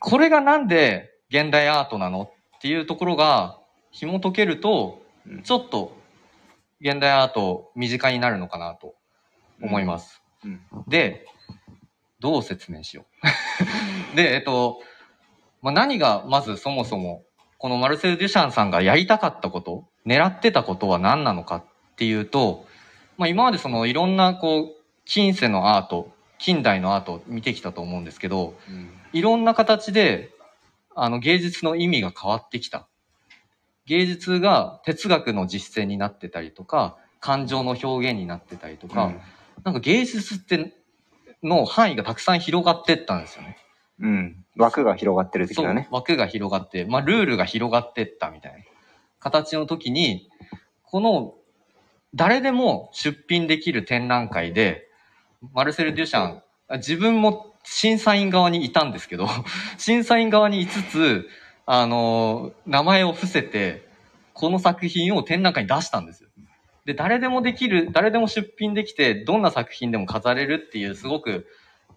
これがなんで現代アートなのっていうところが紐解けると、うんちょっと現代アート身近になるのかなと思います。うんで、どう説明しよう。で、えっと、まあ、何がまずそもそも、このマルセル・デュシャンさんがやりたかったこと、狙ってたことは何なのかっていうと、まあ、今までそのいろんなこう、近世のアート、近代のアートを見てきたと思うんですけど、うんいろんな形で、あの、芸術の意味が変わってきた。芸術が哲学の実践になってたりとか、感情の表現になってたりとか、なんか芸術って、の範囲がたくさん広がってったんですよね。うん。うん。枠が広がってる的そうなね。枠が広がって、まあ、ルールが広がってったみたいな形の時に、この、誰でも出品できる展覧会で、マルセル・デュシャン、あ自分も審査員側にいたんですけど、審査員側にいつつ、あの、名前を伏せて、この作品を展覧会に出したんですよ。で、誰でもできる、誰でも出品できて、どんな作品でも飾れるっていう、すごく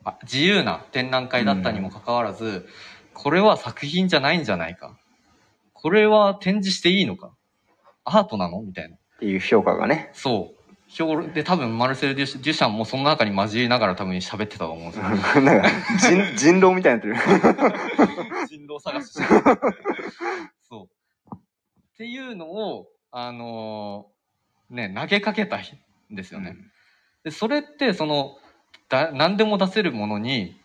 あ自由な展覧会だったにもかかわらず、これは作品じゃないんじゃないか。これは展示していいのか。アートなの？みたいな。っていう評価がね。そう。評で、多分マルセル・デュシャンもその中に混じりながら多分喋ってたと思うんですよ。なんか人、人狼みたいになってる。人狼探ししてる。そう。っていうのを、あのーね、投げかけたんですよね。で、それって、その、だ、何でも出せるものに、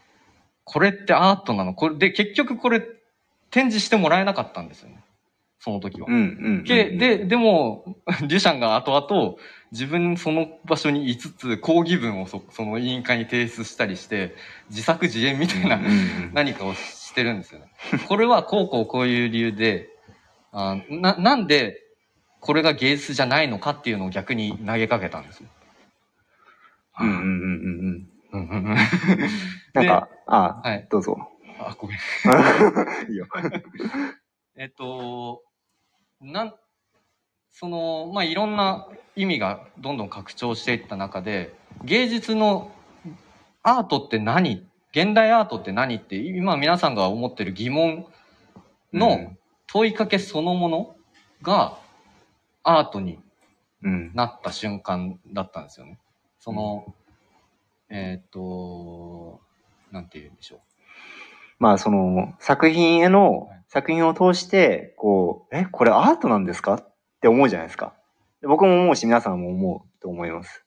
これってアートなの？これ、で、結局これ、展示してもらえなかったんですよね。その時は。うんうん。けで、でも、デュシャンが後々、自分その場所にいつつ、抗議文をそその委員会に提出したりして、自作自演みたいな何かをしてるんですよね。これはこうこうこういう理由で、あな、なんで、これが芸術じゃないのかっていうのを逆に投げかけたんですよ。うんうんうんうんうん。うんうんうん なんか、あはい。どうぞ。あ、ごめん。いいよ。えっと、なん、その、まあ、いろんな意味がどんどん拡張していった中で、芸術のアートって何？現代アートって何って、今皆さんが思ってる疑問うのん。問いかけそのものがアートにうん。なった瞬間だったんですよね。その、えっ、と、なんて言うんでしょまあ、その、作品へのはい、作品を通して、こう、え、これアートなんですか？って思うじゃないですか。で僕も思うし、皆さんも思うと思います。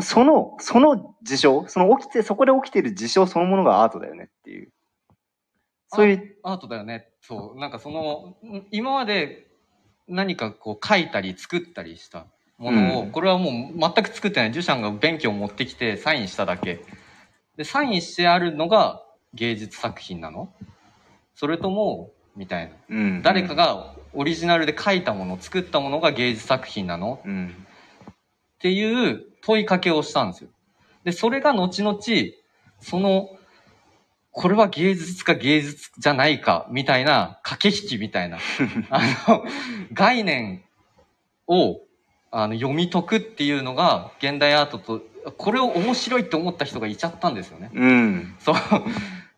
その、その事象、その起きて、そこで起きている事象そのものがアートだよねっていう。そういう、う。アートだよね。そう。なんかその、ん今まで何かこう書いたり作ったりしたものを、うんこれはもう全く作ってない。デュシャンが便器を持ってきてサインしただけ。で、サインしてあるのが芸術作品なのそれとも、みたいな。うん。誰か、がオリジナルで書いたもの、作ったものが芸術作品なの？うん。っていう問いかけをしたんですよ。で、それが後々、その、これは芸術か芸術じゃないか、みたいな駆け引きみたいな、あの、概念を、あの、読み解くっていうのが、現代アートと、これを面白いって思った人がいちゃったんですよね。うん。そう。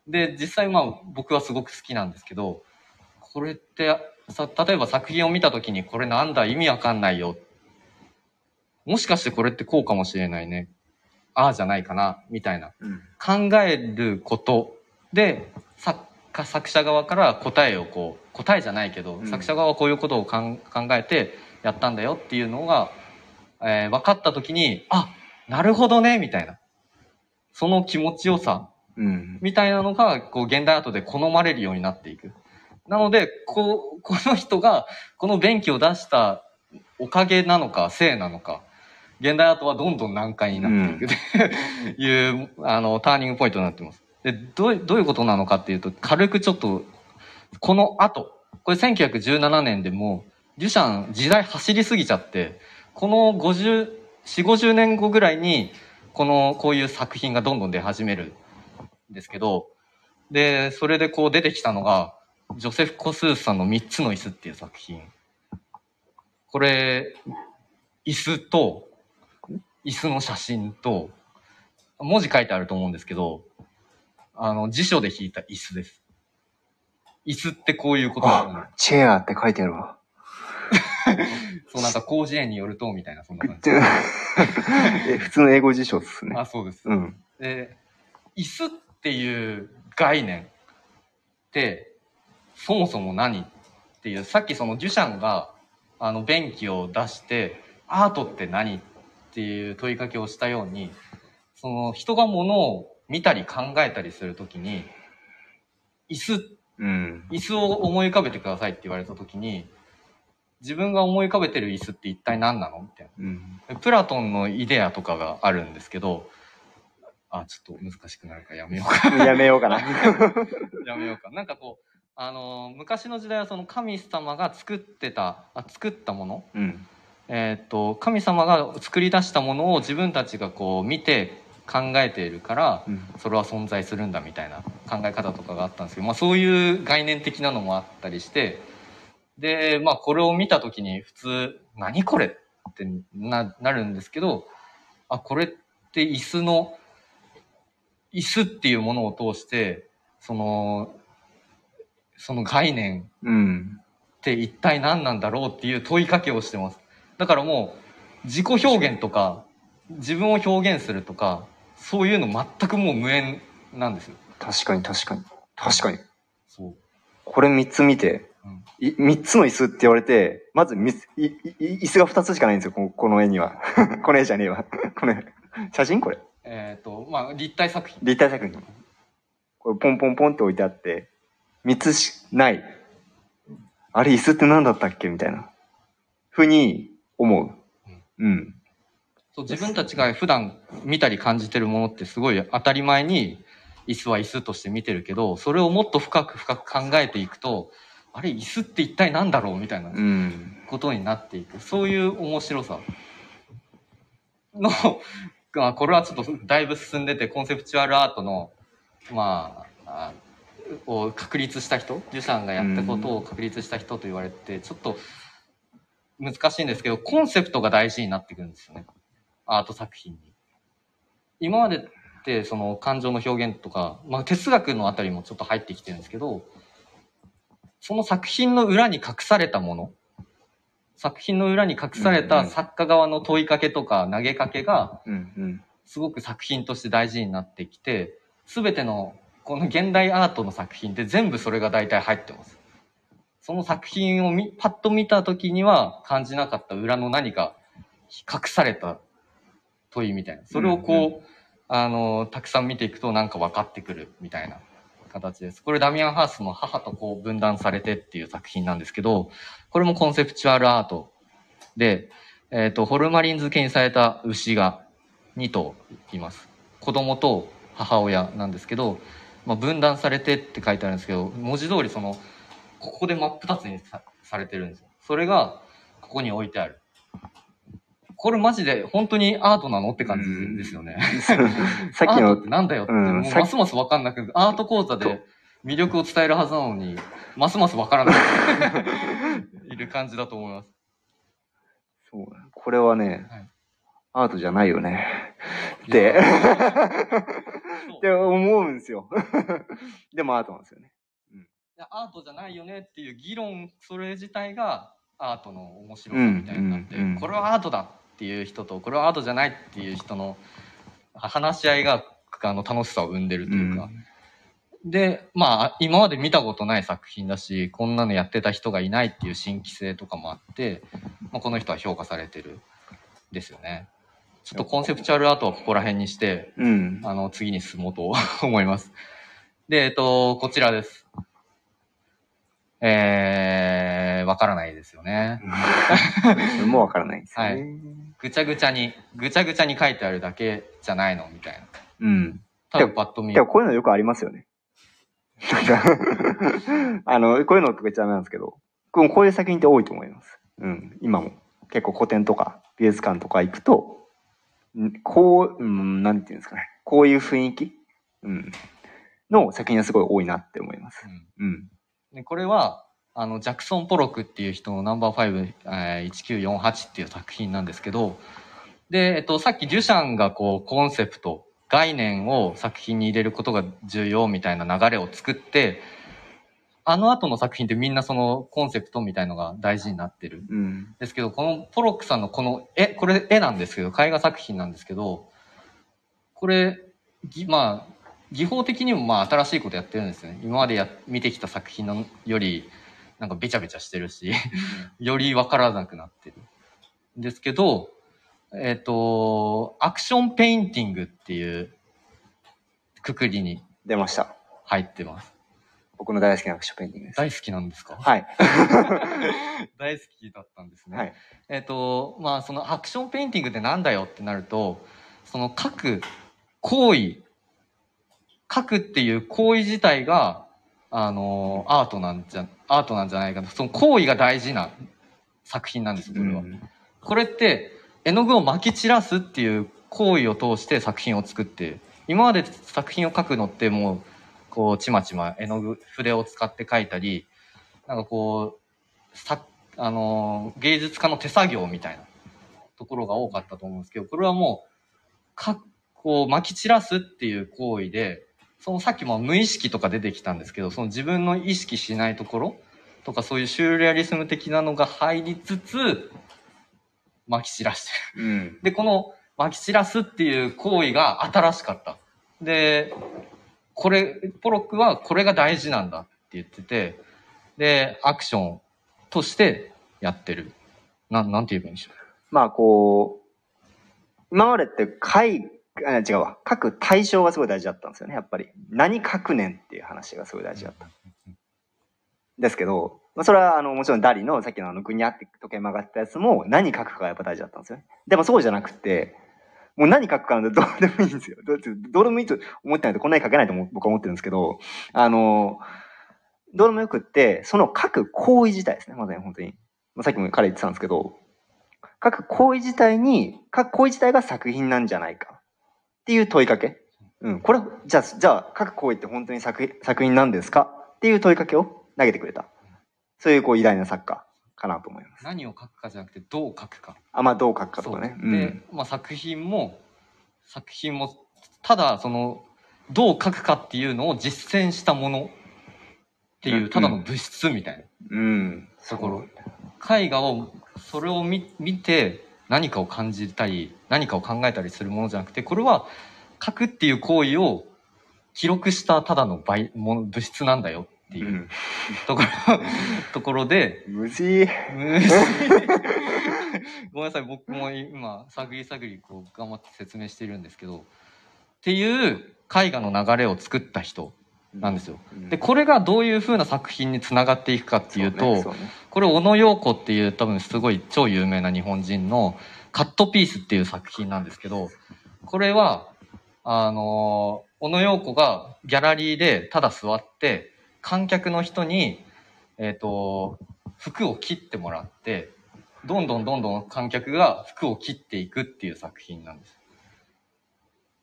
で、実際まあ僕はすごく好きなんですけど、これって、さ、例えば作品を見たときにこれなんだ意味わかんないよ。もしかしてこれってこうかもしれないね。ああじゃないかな、みたいな。うん。考えることで、作家、作者側から答えをこう、答えじゃないけど、うん作者側はこういうことを考えてやったんだよっていうのが、えー分かったときに、あ、なるほどね、みたいな。その気持ちよさ、うん。みたいなのが、こう、現代アートで好まれるようになっていく。なので、こう、この人が、この便器を出したおかげなのか、せいなのか、現代アートはどんどん難解になっていくと いう、あの、ターニングポイントになってます。で、どうどういうことなのかっていうと、軽くちょっと、この後、これ1917年でもう、デュシャン時代走りすぎちゃって、この50、4、50年後ぐらいに、この、こういう作品がどんどん出始めるんですけど、で、それでこう出てきたのが、ジョセフ・コスースさんの3つの椅子っていう作品。これ、椅子と、椅子の写真と、文字書いてあると思うんですけど、あの、辞書で引いた椅子です。椅子ってこういうことだと思うあ、チェアって書いてあるわ。そうなんか広辞苑によると、みたいな、そんな感じ。え普通の英語辞書ですね。あ、そうです。うん。で、椅子っていう概念って、そもそも何っていう、さっきそのデュシャンが、あの、便器を出して、アートって何っていう問いかけをしたように、その人が物を見たり考えたりするときに、椅子、うん。椅子を思い浮かべてくださいって言われたときに、自分が思い浮かべてる椅子って一体何なの？みたいな。うん。でプラトンのイデアとかがあるんですけど、あ、ちょっと難しくなるからやめようか。やめようかな。やめようか。なんかこう、あのー昔の時代はその神様が作ってた、あ作ったもの、うん。えーっと、神様が作り出したものを自分たちがこう見て考えているから、うん。それは存在するんだみたいな考え方とかがあったんですけど、まあそういう概念的なのもあったりして、で、まあこれを見た時に普通、何これってななるんですけど、あ、これって椅子の、椅子っていうものを通して、その、その概念うん。って一体何なんだろうっていう問いかけをしてます。だからもう自己表現とか自分を表現するとかそういうの全くもう無縁なんですよ。確かに確かに。確かに。そう。これ3つ見て、うんい3つの椅子って言われて、まずいいい椅子が2つしかないんですよ、このこの絵には。この絵じゃねえわ。この絵。写真これ。えっ、と、まあ立体作品。立体作品。これポンポンポンって置いてあって、3つしない。あれ椅子って何だったっけみたいな。ふうに思う。うん。そう自分たちが普段見たり感じてるものってすごい当たり前に椅子は椅子として見てるけど、それをもっと深く深く考えていくと、あれ椅子って一体何だろうみたいなうん。ことになっていく。そういう面白さの、まあ、これはちょっとだいぶ進んでて、コンセプチュアルアートの、まあ、あを確立した人、デュシャンがやったことを確立した人と言われて、ちょっと難しいんですけど、コンセプトが大事になってくるんですよね。アート作品に。今までって、その感情の表現とか、まあ、哲学のあたりもちょっと入ってきてるんですけど、その作品の裏に隠されたもの、作品の裏に隠された作家側の問いかけとか投げかけが。すごく作品として大事になってきて、すべてのこの現代アートの作品って全部それが大体入ってます。その作品を見パッと見た時には感じなかった裏の何か隠された問いみたいな。それをこう、うんうあの、たくさん見ていくとなんか分かってくるみたいな形です。これダミアン・ハースの母とこう分断されてっていう作品なんですけど、これもコンセプチュアルアートで、えっ、と、ホルマリン漬けにされた牛が2頭います。子供と母親なんですけど、まあ、分断されてって書いてあるんですけど、文字通りその、ここで真っ二つにさされてるんですよ。それが、ここに置いてある。これマジで本当にアートなのって感じですよね。さっきのアートって、なんだよって、うんますますわかんなく、アート講座で魅力を伝えるはずなのに、ますますわからなく いる感じだと思います。そうこれはね、はいアートじゃないよね。って、って思うんですよ。でもアートなんですよね。いやアートじゃないよねっていう議論それ自体がアートの面白さみたいになって、うんうん。うんこれはアートだっていう人とこれはアートじゃないっていう人の話し合いがあの楽しさを生んでるというか、でまあ今まで見たことない作品だしこんなのやってた人がいないっていう新規性とかもあって、まあ、この人は評価されてるですよねちょっとコンセプチュアルアートはここら辺にしてうん。あの、次に進もうと 思います。で、えっと、こちらです。えー、わからないですよね。それもわからないんですよね。ぐちゃぐちゃに、ぐちゃぐちゃに書いてあるだけじゃないのみたいな。うん。多分パッと見で。もこういうのよくありますよね。あの、こういうのとか言っちゃダメなんですけど、こういう作品って多いと思います。うん。今も。結構古典とか美術館とか行くと、んこう、うん、なんていうんですかね。こういう雰囲気？うん。の作品がすごい多いなって思います。うんうん。でこれは、あの、ジャクソン・ポロックっていう人のナンバー5、えー1948っていう作品なんですけど、で、えっと、さっきデュシャンがこう、コンセプト、概念を作品に入れることが重要みたいな流れを作って、あの後の作品ってみんなそのコンセプトみたいのが大事になってる。うん。ですけど、このポロックさんのこの絵、これ絵なんですけど、絵画作品なんですけど、これ、ぎまあ、技法的にもまあ新しいことやってるんですよね。今までや見てきた作品のより、なんかべちゃべちゃしてるし、よりわからなくなってる。ですけど、えっ、と、アクションペインティングっていうくくりに出ました。入ってます。僕の大好きなアクションペインティングです。大好きなんですか？はい。大好きだったんですね。はい。えっ、と、まあ、そのアクションペインティングってなんだよってなると、その書く行為、書くっていう行為自体が、あの、アートなんじゃ、アートなんじゃないかな。その行為が大事な作品なんですよ、これは。うんこれって、絵の具を撒き散らすっていう行為を通して作品を作って、今まで作品を描くのってもう、こう、ちまちま絵の具、筆を使って描いたり、なんかこう、さ、あの、芸術家の手作業みたいなところが多かったと思うんですけど、これはもう、か、こう、撒き散らすっていう行為で、そのさっきも無意識とか出てきたんですけど、その自分の意識しないところとかそういうシューレアリスム的なのが入りつつ、撒き散らしてる。うん。で、この撒き散らすっていう行為が新しかった。で、これ、ポロックはこれが大事なんだって言ってて、で、アクションとしてやってる。な、なんて言えばいいんでしょまあこう、今までって書い、あ違うわ。書く対象がすごい大事だったんですよね、やっぱり。何書くねんっていう話がすごい大事だった。ですけど、まあ、それはあのもちろんダリのさっきのあのグニャって時計曲がったやつも何書くかがやっぱ大事だったんですよね。でもそうじゃなくて、もう何書くかなんてどうでもいいんですよ。どうどうでもいいと思ってないとこんなに書けないと思僕は思ってるんですけど、あの、どうでもよくって、その書く行為自体ですね、まさに本当に。さっきも彼言ってたんですけど、書く行為自体に、書く行為自体が作品なんじゃないかっていう問いかけ。うん。これ、じゃあ、じゃあ、書く行為って本当に作品作品なんですか？っていう問いかけを投げてくれた。そういうこう偉大な作家かなと思います。何を書くかじゃなくてどう書くか。あ、まあどう書くかとかね。そうで、まあ作品も、作品も、ただその、どう書くかっていうのを実践したものっていう、ただの物質みたいな。うん。うん。ところ絵画をそれを見見て何かを感じたり何かを考えたりするものじゃなくてこれは書くっていう行為を記録したただの倍もの物質なんだよっていううん。ところ、ところで。無事。むずいごめんなさい。僕も今探り探りこう頑張って説明しているんですけど。っていう絵画の流れを作った人なんですよ。うん。でこれがどういう風な作品につながっていくかっていうとそうねそうね。これ小野洋子っていう多分すごい超有名な日本人のカットピースっていう作品なんですけど、これは、あのー小野洋子がギャラリーでただ座って、観客の人に、えっ、と、服を切ってもらって、どんどんどんどん観客が服を切っていくっていう作品なんです。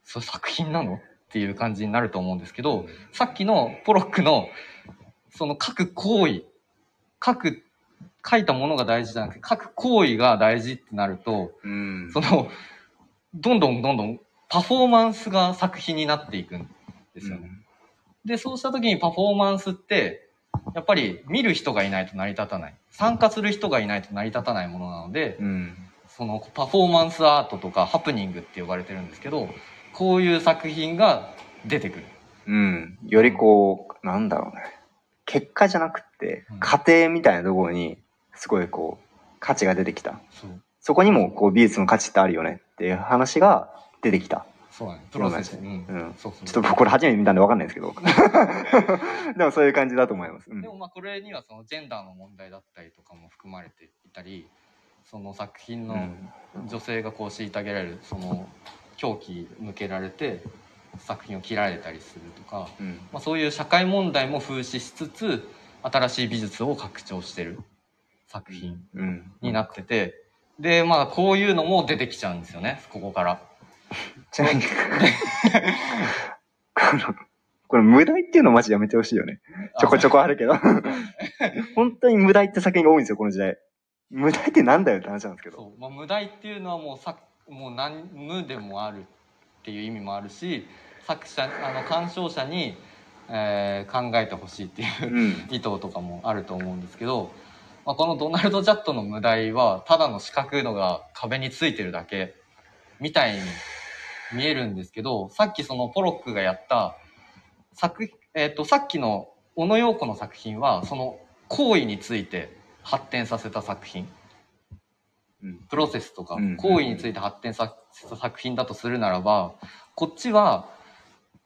そう作品なの？っていう感じになると思うんですけど、さっきのポロックの、その書く行為、書く、書いたものが大事じゃなくて、書く行為が大事ってなると、うん。その、どんどんどんどんパフォーマンスが作品になっていくんですよね。で、そうした時にパフォーマンスって、やっぱり見る人がいないと成り立たない。参加する人がいないと成り立たないものなので、うん。そのパフォーマンスアートとかハプニングって呼ばれてるんですけど、こういう作品が出てくる。うん。よりこう、なんだろうね。結果じゃなくってうん、過程みたいなところに、すごいこう、価値が出てきた。そこにもこう美術の価値ってあるよねっていう話が出てきた。そうだね。プロセス。う。そうなんんうんそうそう。ちょっと僕これ初めて見たんでわかんないですけど。でもそういう感じだと思います。うんでもまあこれにはそのジェンダーの問題だったりとかも含まれていたりその作品のうん女性がこう虐げられるその狂気向けられて作品を切られたりするとか、うんまあ、そういう社会問題も風刺しつつ新しい美術を拡張してる作品うんになっててでまあこういうのも出てきちゃうんですよねここから。ちなみにこのこれ無題っていうのマジやめてほしいよね。ちょこちょこあるけど。本当に無題って作品が多いんですよ、この時代。無題ってなんだよって話なんですけど。まあ、無題っていうのはもうさもう何無でもあるっていう意味もあるし作者あの鑑賞者に、えー考えてほしいっていううん。意図とかもあると思うんですけど、まあ、このドナルド・ジャットの無題はただの四角いのが壁についてるだけみたいに見えるんですけどさっきそのポロックがやった作、えっとさっきの小野陽子の作品はその行為について発展させた作品。うん。プロセスとかうん。行為について発展させた作品だとするならばこっちは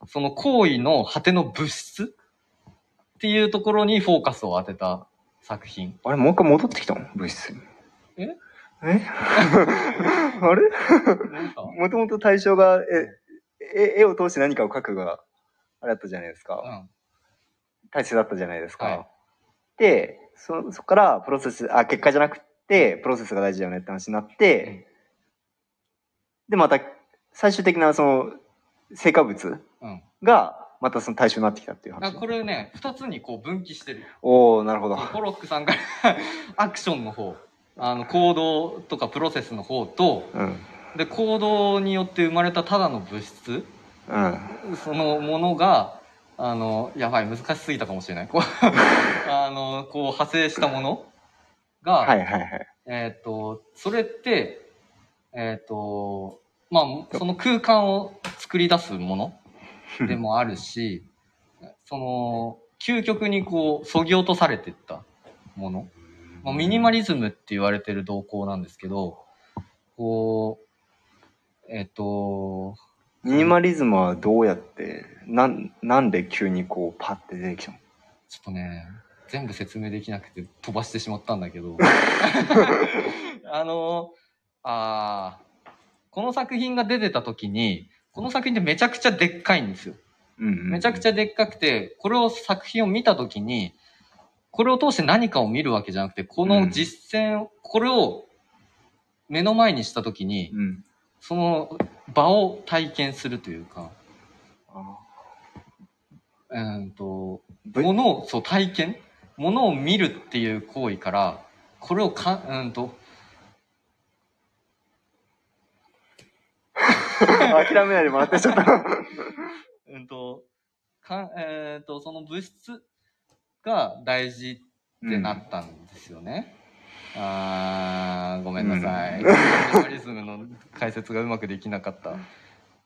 その行為の果ての物質？っていうところにフォーカスを当てた作品。あれ、もう一回戻ってきたの？物質。に。え？え？あれ？もともと対象が、え、絵絵を通して何かを描くが、あれだったじゃないですか。うん大切だったじゃないですか。はいで、そ、そこからプロセス、あ、結果じゃなくて、プロセスが大事だよねって話になって、うんで、また、最終的なその、成果物うん。が、またその対象になってきたっていう話。あこれね、二つにこう分岐してる。おおなるほど。ポロックさんからアクションの方、あの行動とかプロセスの方と、うん。で、行動によって生まれたただの物質、うん。そのものが、あの、やばい、難しすぎたかもしれない。こう あの、こう派生したものが、はいはいはい。えっ、と、それって、えっ、と、まあ、その空間を作り出すもの でもあるし、その、究極にこう、そぎ落とされていったもの。まあ、ミニマリズムって言われてる動向なんですけど、こう、えっ、と、ミニマリズムはどうやって、なん、なんで急にこう、パッて出てきたの？ちょっとね、全部説明できなくて飛ばしてしまったんだけど。あの、あーこの作品が出てた時に、この作品ってめちゃくちゃでっかいんですよ。うん、めちゃくちゃでっかくて、これを作品を見た時に、これを通して何かを見るわけじゃなくて、この実践、これを目の前にした時に、うん。その場を体験するというか、あうーんと、ぶものを、そう、体験？ものを見るっていう行為から、これをか、うーんと、ー 諦めないでもらってちょっと。う んと、かえっ、と、その物質が大事ってなったんですよね。あー、ごめんなさい。うんリズムの解説がうまくできなかった。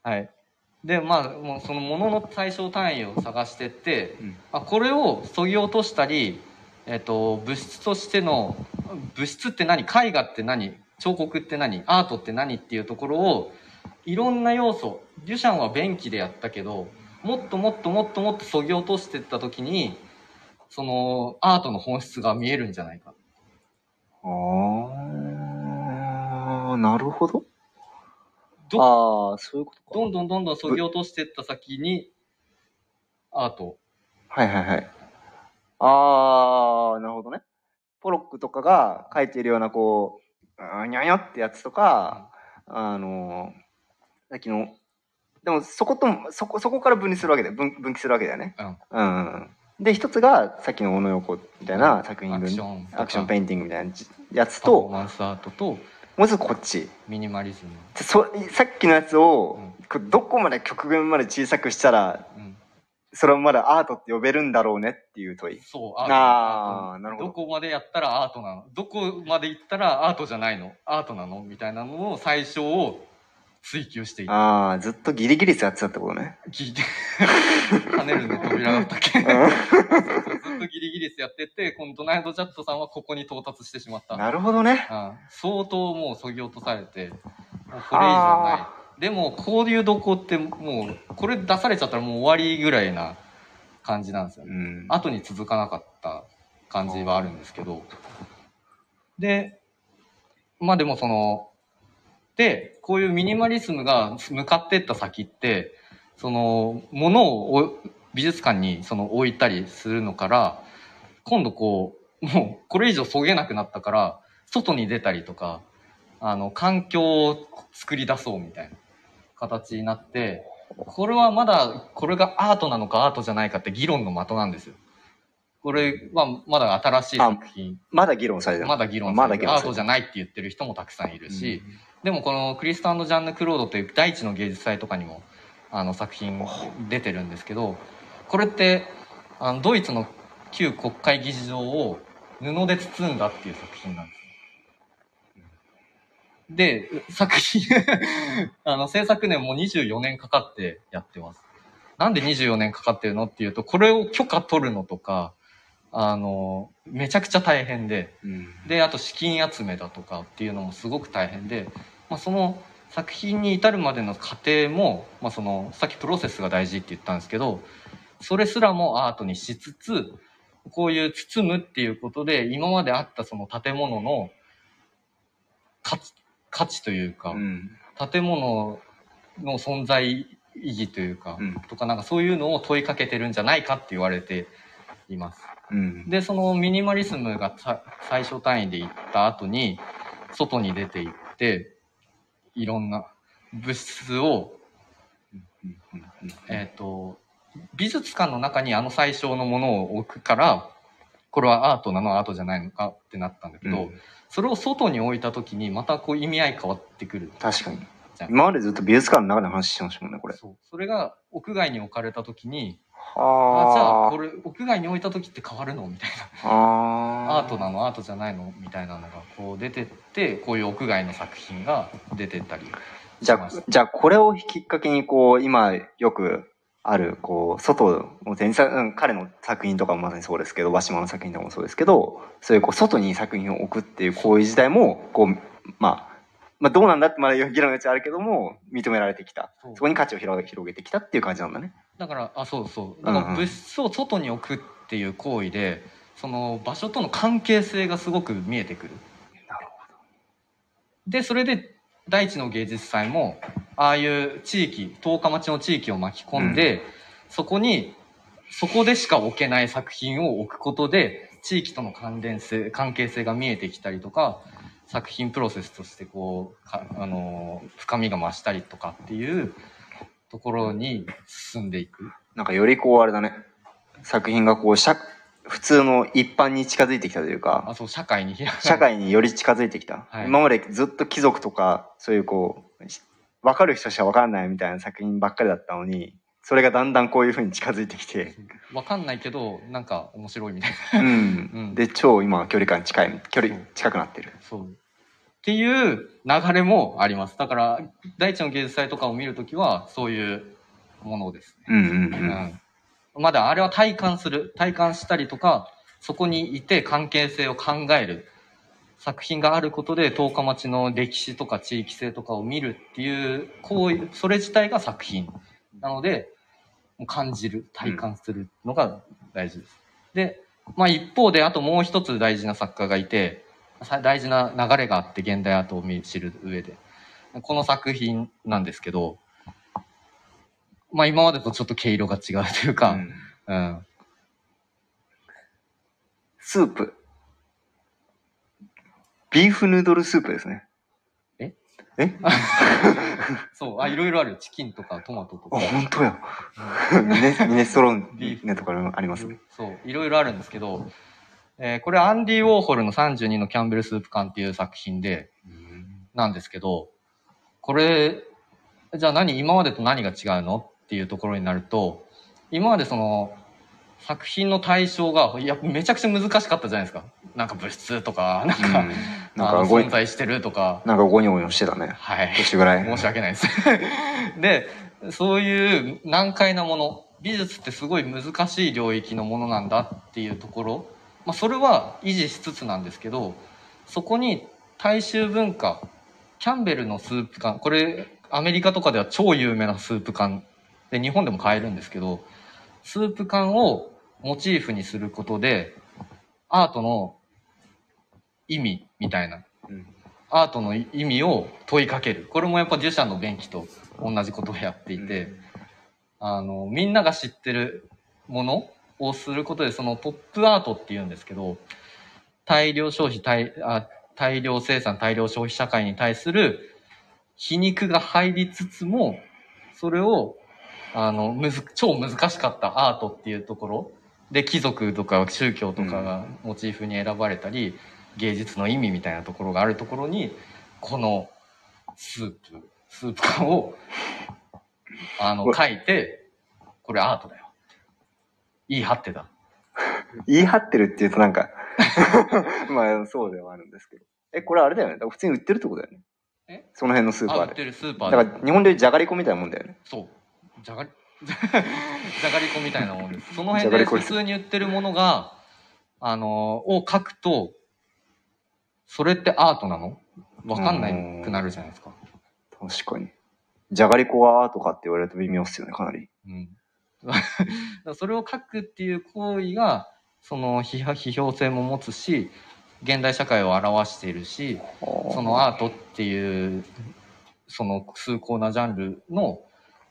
はい。で、まあ、もうそのものの対象単位を探してって、うんあこれを削ぎ落としたり、えっ、と、物質としての、物質って何？絵画って何？彫刻って何？アートって何っていうところを、いろんな要素、デュシャンは便器でやったけど、もっともっともっともっと削ぎ落としていった時に、そのアートの本質が見えるんじゃないか。あー、なるほど。どああ、そういうことか。どんどんどんどん削ぎ落としていった先に、アート。はいはいはい。あー、なるほどね。ポロックとかが書いているような、こう、にゃにゃってやつとか、あのー、さっきの、でもそことも、そこ、そこから分離するわけだよ。分分岐するわけだよね。うんうん。で、一つが、さっきの小野横みたいな作品アクシ分ョンとか。アクションペインティングみたいなやつと、マンスアートともう一つこっち。ミニマリズム。そさっきのやつをうん、どこまで極限まで小さくしたら、うん。それをまだアートって呼べるんだろうねっていう問い。そう、あーなるほどどこまでやったらアートなの？どこまで行ったらアートじゃないの？アートなの？みたいなのを最初を追求していった。ああ、ずっとギリギリスやってたってことね。聞いて、跳ねるの扉だったっけずっとギリギリスやってて、このドナルド・ジャットさんはここに到達してしまった。んなるほどね。うん相当もう削ぎ落とされて、もうこれ以上ない。でもこういう動向ってもうこれ出されちゃったらもう終わりぐらいな感じなんですよね。うん。後に続かなかった感じはあるんですけど。で、まあでもその、で、こういうミニマリスムが向かってった先って、その、ものをお美術館にその置いたりするのから、今度こう、もうこれ以上そげなくなったから、外に出たりとか、あの、環境を作り出そうみたいな形になって、これはまだ、これがアートなのかアートじゃないかって議論の的なんですよ。これはまだ新しい作品。まだ議論されてる。まだ議論まされてアートじゃないって言ってる人もたくさんいるし、でもこのクリストジャンヌ・クロードという第一の芸術祭とかにもあの作品出てるんですけどこれってあのドイツの旧国会議事堂を布で包んだっていう作品なんです。で作品 あの制作年も24年かかってやってます。なんで24年かかってるのっていうとこれを許可取るのとかあのめちゃくちゃ大変で。うん。であと資金集めだとかっていうのもすごく大変で、まあ、その作品に至るまでの過程も、まあ、そのさっきプロセスが大事って言ったんですけどそれすらもアートにしつつこういう包むっていうことで今まであったその建物の価値価値というか、うん。建物の存在意義というか、うんとかなんかそういうのを問いかけてるんじゃないかって言われています。うん。で、そのミニマリスムがさ最初単位で行った後に、外に出て行って、いろんな物質を、えっ、と、美術館の中にあの最小のものを置くから、これはアートなのアートじゃないのかってなったんだけど、うんそれを外に置いた時にまたこう意味合い変わってくる。確かにじゃ。ん今までずっと美術館の中で話してましたもんね、これ。そう。それが屋外に置かれた時に、あ、じゃあはこれ屋外に置いた時って変わるのみたいな。あ。アートなの？アートじゃないの？みたいなのがこう出てってこういう屋外の作品が出てったりじゃあ、じゃあこれをきっかけに、こう、今よくある、こう、外の前作、うん彼の作品とかもまさにそうですけど、和島の作品とかもそうですけど、そういうこう、外に作品を置くっていう行為自体も、こう、まあ、まあどうなんだってまだ議論の余地あるけども、認められてきた。そこに価値を広げ広げてきたっていう感じなんだね。だからあそうそう。だからうん。うん物質を外に置くっていう行為でその場所との関係性がすごく見えてくる。なるでそれで第一の芸術祭もああいう地域十日町の地域を巻き込んで、そこにそこでしか置けない作品を置くことで地域との関連性関係性が見えてきたりとか作品プロセスとしてこうかあの深みが増したりとかっていうところに進んでいく。なんかよりこう、あれだね。作品がこう、社、普通の一般に近づいてきたというか、あそう社会に社会により近づいてきた。はい今までずっと貴族とか、そういうこう、わかる人しかわかんないみたいな作品ばっかりだったのに、それがだんだんこういう風に近づいてきて、わかんないけどなんか面白いみたいうなん。うん で、超今距離感近い、距離近くなってる。そうっていう流れもありますだから第一の芸術祭とかを見るときはそういうものですね、うんうんう。うんん、まだあれは体感する体感したりとかそこにいて関係性を考える作品があることで十日町の歴史とか地域性とかを見るっていう行為それ自体が作品なので感じる体感するのが大事です。で、まあ、一方であともう一つ大事な作家がいてさ大事な流れがあって現代アートを見知る上で。この作品なんですけど、まあ、今までとちょっと毛色が違うというか、うん。うん。スープ。ビーフヌードルスープですね。え？え？そう。あいろいろあるチキンとかトマトとあ、か本当や。ミネミネストロンビーフ。ねとかありますね。そう、いろいろあるんですけど、えーこれアンディ・ウォーホルの32のキャンベルスープ缶っていう作品で、なんですけど、これ、じゃあ何、今までと何が違うの？っていうところになると、今までその、作品の対象が、いや、めちゃくちゃ難しかったじゃないですか。なんか物質とか、なんか、うんなんか存在してるとか、なんかゴニョゴニョしてたね。はい。年ぐらい。申し訳ないです。で、そういう難解なもの、美術ってすごい難しい領域のものなんだっていうところ、まあ、それは維持しつつなんですけど、そこに大衆文化、キャンベルのスープ缶、これ、アメリカとかでは超有名なスープ缶で日本でも買えるんですけどスープ缶をモチーフにすることでアートの意味みたいなうんアートの意味を問いかける。これもやっぱデュシャンの便器と同じことをやっていて、あのみんなが知ってるものをすることでそのポップアートっていうんですけど大量消費大あ大量生産大量消費社会に対する皮肉が入りつつもそれをあのむず超難しかったアートっていうところ。で貴族とか宗教とかがモチーフに選ばれたり、芸術の意味みたいなところがあるところにこのスープスープ缶をあの書いてこれアートだよ言い張ってた言い張ってるって言うとなんか、まあそうではあるんですけど。え、これあれだよね。だから普通に売ってるってことだよね。え？その辺のスーパーで。あ売ってるスーパだーでから日本でいうじゃがりこみたいなもんだよね。そうじゃがり じゃがりこみたいなもんです その辺で普通に売ってるものがあのを書くとそれってアートなの？わかんないくなるじゃないですか確かに。じゃがりこはアートかって言われると微妙っすよね、かなり。うん、それを書くっていう行為がその批批評性も持つし現代社会を表しているしそのアートっていうその崇高なジャンルの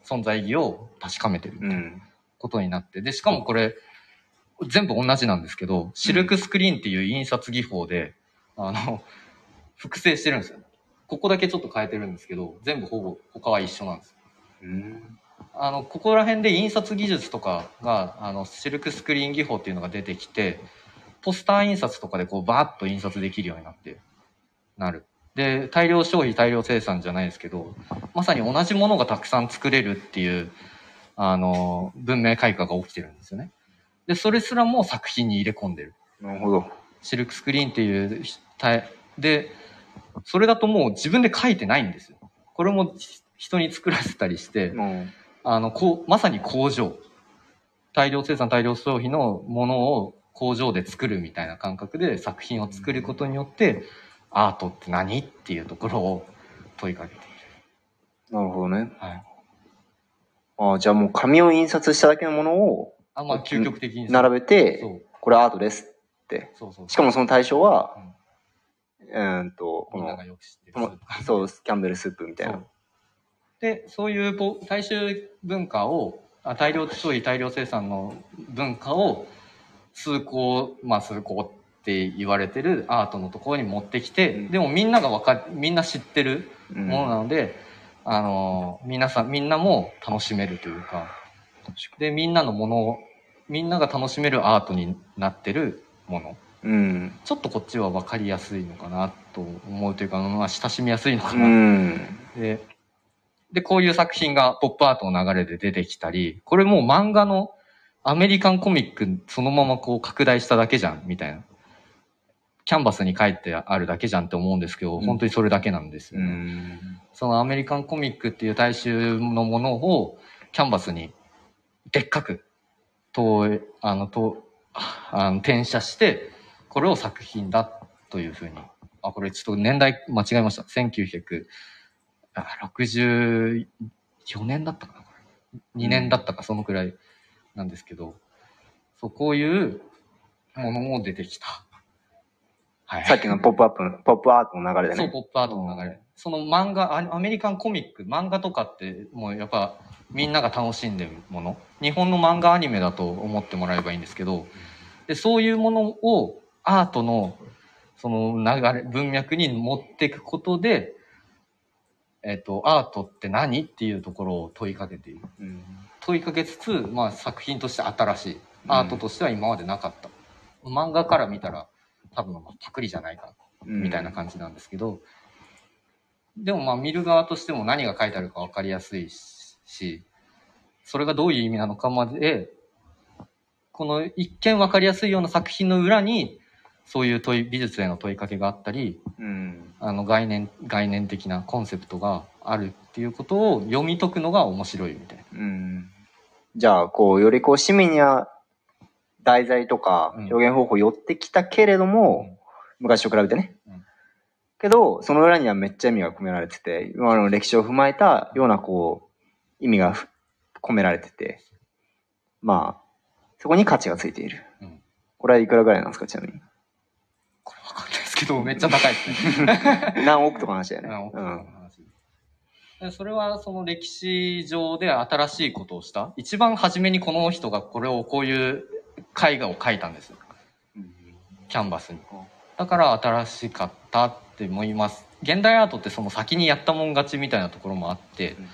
存在意義を確かめてるみたい。ことになってでしかもこれ全部同じなんですけどシルクスクリーンっていう印刷技法で、あの複製してるんですよここだけちょっと変えてるんですけど全部ほぼ他は一緒なんですうん。あのここら辺で印刷技術とかがあのシルクスクリーン技法っていうのが出てきてポスター印刷とかでこうバーッと印刷できるようになってなるで大量消費大量生産じゃないですけどまさに同じものがたくさん作れるっていうあの文明開化が起きてるんですよねでそれすらも作品に入れ込んでるなるほど。シルクスクリーンっていう体でそれだともう自分で書いてないんですよこれも人に作らせたりして、うん。あの、こう、まさに工場。大量生産、大量消費のものを工場で作るみたいな感覚で作品を作ることによって、アートって何？っていうところを問いかけている。なるほどね。はい。ああ、じゃあもう紙を印刷しただけのものをあ、まあ、究極的に並べて。これアートですって。そうそう。しかもその対象は、うーんと、このこのそう、キャンベルスープみたいな。で、そういうポ大衆文化を、あ大量消費、大量生産の文化を、崇高、まあ崇高って言われてるアートのところに持ってきて、うんでもみんながわかみんな知ってるうんものなので、あの、皆さん、みんなも楽しめるというか、で、みんなのものを、みんなが楽しめるアートになってるもの。うん。ちょっとこっちは分かりやすいのかなと思うというか、まあ、親しみやすいのかうなん。で、で、こういう作品がポップアートの流れで出てきたり、これもう漫画のアメリカンコミックそのままこう拡大しただけじゃん、みたいな。キャンバスに書いてあるだけじゃんって思うんですけど、うん本当にそれだけなんですうよね。ん。そのアメリカンコミックっていう大衆のものをキャンバスにでっかく、と、あの、と、あの、転写して、これを作品だというふうに。あ、これちょっと年代間違えました。1964年だったかなこれ ?2 年だったか、そのくらいなんですけど、そう、こういうものも出てきた。はい。さっきのポップアップの、ポップアートの流れでそう、ね。ポップアートの流れ。その漫画、アアメリカンコミック、漫画とかって、もうやっぱみんなが楽しんでるもの。日本の漫画アニメだと思ってもらえばいいんですけど、でそういうものをアートの、その流れ、文脈に持っていくことで、えっ、と、アートって何？っていうところを問いかけている。うん問いかけつつ、まあ作品として新しい。アートとしては今までなかった。漫画から見たら多分パクリじゃないかみたいな感じなんですけど、でもまあ見る側としても何が書いてあるか分かりやすいし、それがどういう意味なのかまで、この一見分かりやすいような作品の裏に、そういう問い、美術への問いかけがあったり、うん。あの概念、概念的なコンセプトがあるっていうことを読み解くのが面白いみたいな。うん。じゃあ、こう、よりこう、市民や題材とかうん表現方法寄ってきたけれども、うん昔と比べてね、うんけど、その裏にはめっちゃ意味が込められてて、今の歴史を踏まえたようなこう、意味がふ込められてて、まあ、そこに価値がついている。うんこれはいくらぐらいなんですか、ちなみに？これわかんないですけど、めっちゃ高いですね。何億とかの話だよね。何億うん。の話。でそれはその歴史上で新しいことをした？一番初めにこの人がこれをこういう絵画を描いたんですよ。キャンバスに。だから新しかったって思います。現代アートってその先にやったもん勝ちみたいなところもあってうん。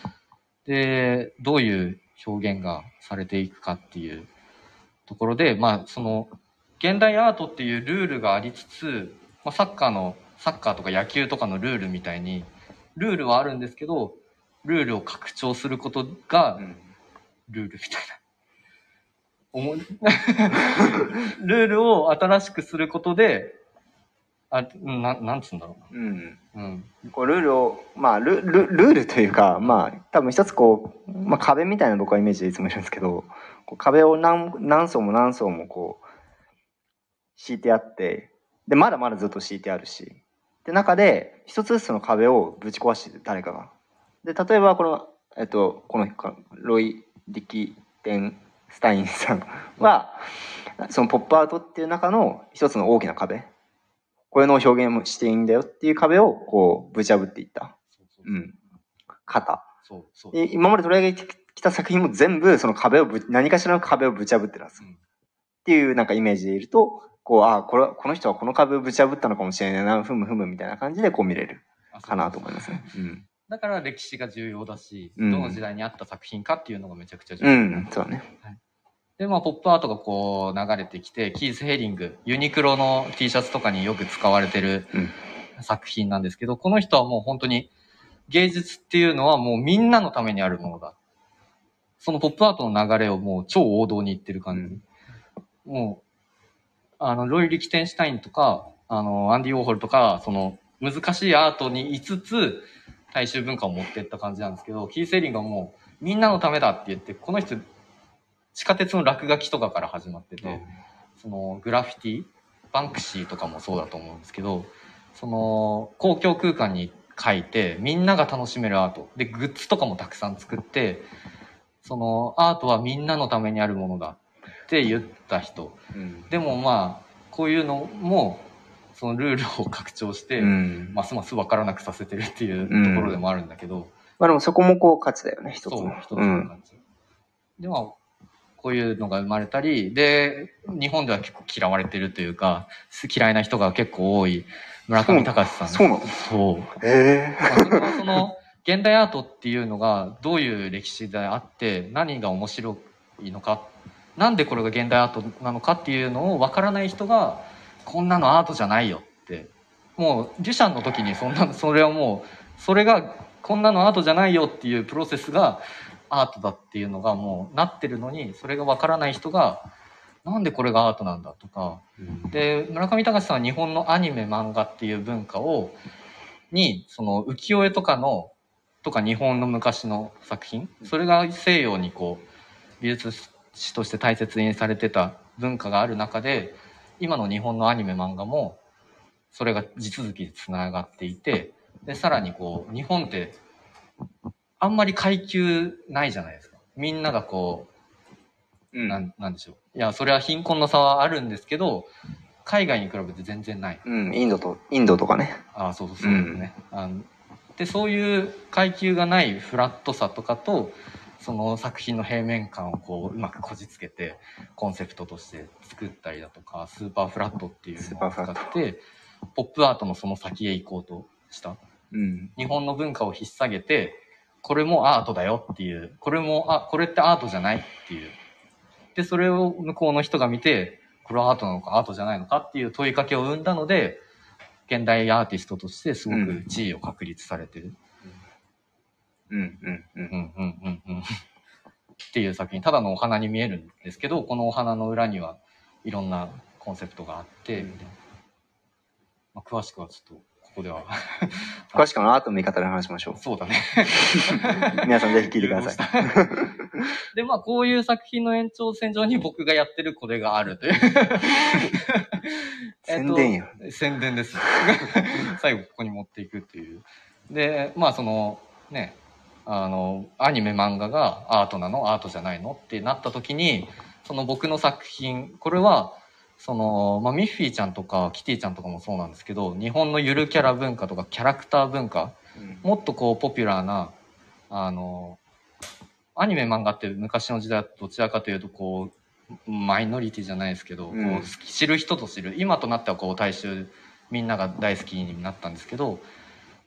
でどういう表現がされていくかっていうところでまあその現代アートっていうルールがありつつ、まあ、サッカーのサッカーとか野球とかのルールみたいにルールはあるんですけどルールを拡張することがうんルールみたいな。思い ルールを新しくすることで、あ、うんななんつうんだろうな。うん。こうルールを、まあル、ルルールというか、まあ、多分一つこう、まあ壁みたいな僕はイメージでいつもいるんですけど、壁を何何層も何層もこう、敷いてあって、で、まだまだずっと敷いてあるし、で、中で一つずつその壁をぶち壊してる誰かが。で、例えばこの、えっと、このロイ・リキテンスタインさんは、そのポップアウトっていう中の一つの大きな壁。これの表現もしていいんだよっていう壁をこうぶち破っていった。そうん。型。そうそう。で今まで取り上げてきた作品も全部その壁をぶ、何かしらの壁をぶち破ってるんですよ。うんっていうなんかイメージでいると、こう、ああ、これ、この人はこの壁をぶち破ったのかもしれないな、ふむふむみたいな感じでこう見れるかなと思いますね。うん。だから歴史が重要だし、うんどの時代にあった作品かっていうのがめちゃくちゃ重う要。ん、そうだね。で、まあ、ポップアートがこう流れてきて、キース・ヘリング、ユニクロの T シャツとかによく使われてるうん作品なんですけど、この人はもう本当に芸術っていうのはもうみんなのためにあるものだ。そのポップアートの流れをもう超王道に言ってる感じ。もう、あの、ロイ・リキテンシュタインとか、あの、アンディ・ウォーホルとか、その難しいアートにいつつ、大衆文化を持っていった感じなんですけど、キース・ヘリングはもうみんなのためだって言って、この人地下鉄の落書きとかから始まってて、そのグラフィティバンクシーとかもそうだと思うんですけどその公共空間に書いてみんなが楽しめるアート。でグッズとかもたくさん作ってそのアートはみんなのためにあるものだって言った人うん。でもまあこういうのもそのルールを拡張して、うん。ますます分からなくさせてるっていうところでもあるんだけど、まあでもそこもこう価値だよね、一つの。一つうん。の感じ。で、まあ、こういうのが生まれたり、で、日本では結構嫌われてるというか、嫌いな人が結構多い村上隆さん。そうなの？そう。えまあそれはその、現代アートっていうのがどういう歴史であって、何が面白いのか、なんでこれが現代アートなのかっていうのを分からない人が、こんなのアートじゃないよって。もう、デュシャンの時にそんな、それはもう、それが、こんなのアートじゃないよっていうプロセスがアートだっていうのがもうなってるのに、それが分からない人が、なんでこれがアートなんだとか、で村上隆さんは日本のアニメ漫画っていう文化をにその浮世絵とかのとか日本の昔の作品それが西洋にこう美術史として大切にされてた文化がある中で今の日本のアニメ漫画もそれが地続きでつながっていてでさらにこう日本ってあんまり階級ないじゃないですかみんながこううん。なんなんでしょう。いや、それは貧困の差はあるんですけど、海外に比べて全然ない。うん、インドと、インドとかね。ああ、そうそうそうですね。あので、そういう階級がないフラットさとかと、その作品の平面感をこう、うまくこじつけて、コンセプトとして作ったりだとか、スーパーフラットっていうのを使って、ポップアートのその先へ行こうとした。うん。日本の文化を引っ提げて、これもアートだよっていう、これも、あ、これってアートじゃないっていう。で、それを向こうの人が見て、これはアートなのかアートじゃないのかっていう問いかけを生んだので、現代アーティストとしてすごく地位を確立されてる。うん、うん、う。うんん、うん、うん、うん。っていう作品、ただのお花に見えるんですけど、このお花の裏にはいろんなコンセプトがあって、みたいなまあ、詳しくはちょっとここでは。詳しくはアートの見方で話しましょそうだね。う。皆さんぜひ聞いてください。で、まあ、こういう作品の延長線上に僕がやってるこれがあるという。えっと宣伝や。宣伝です。最後ここに持っていくっていう。で、まあそのね、あの、アニメ漫画がアートなの？アートじゃないの？ってなった時に、その僕の作品、これは、その、まあミッフィーちゃんとかキティちゃんとかもそうなんですけど、日本のゆるキャラ文化とかキャラクター文化、もっとこうポピュラーな、あの、アニメ漫画って昔の時代はどちらかというとこう、マイノリティじゃないですけど、うん。こう知る人と知る。今となってはこう大衆みんなが大好きになったんですけど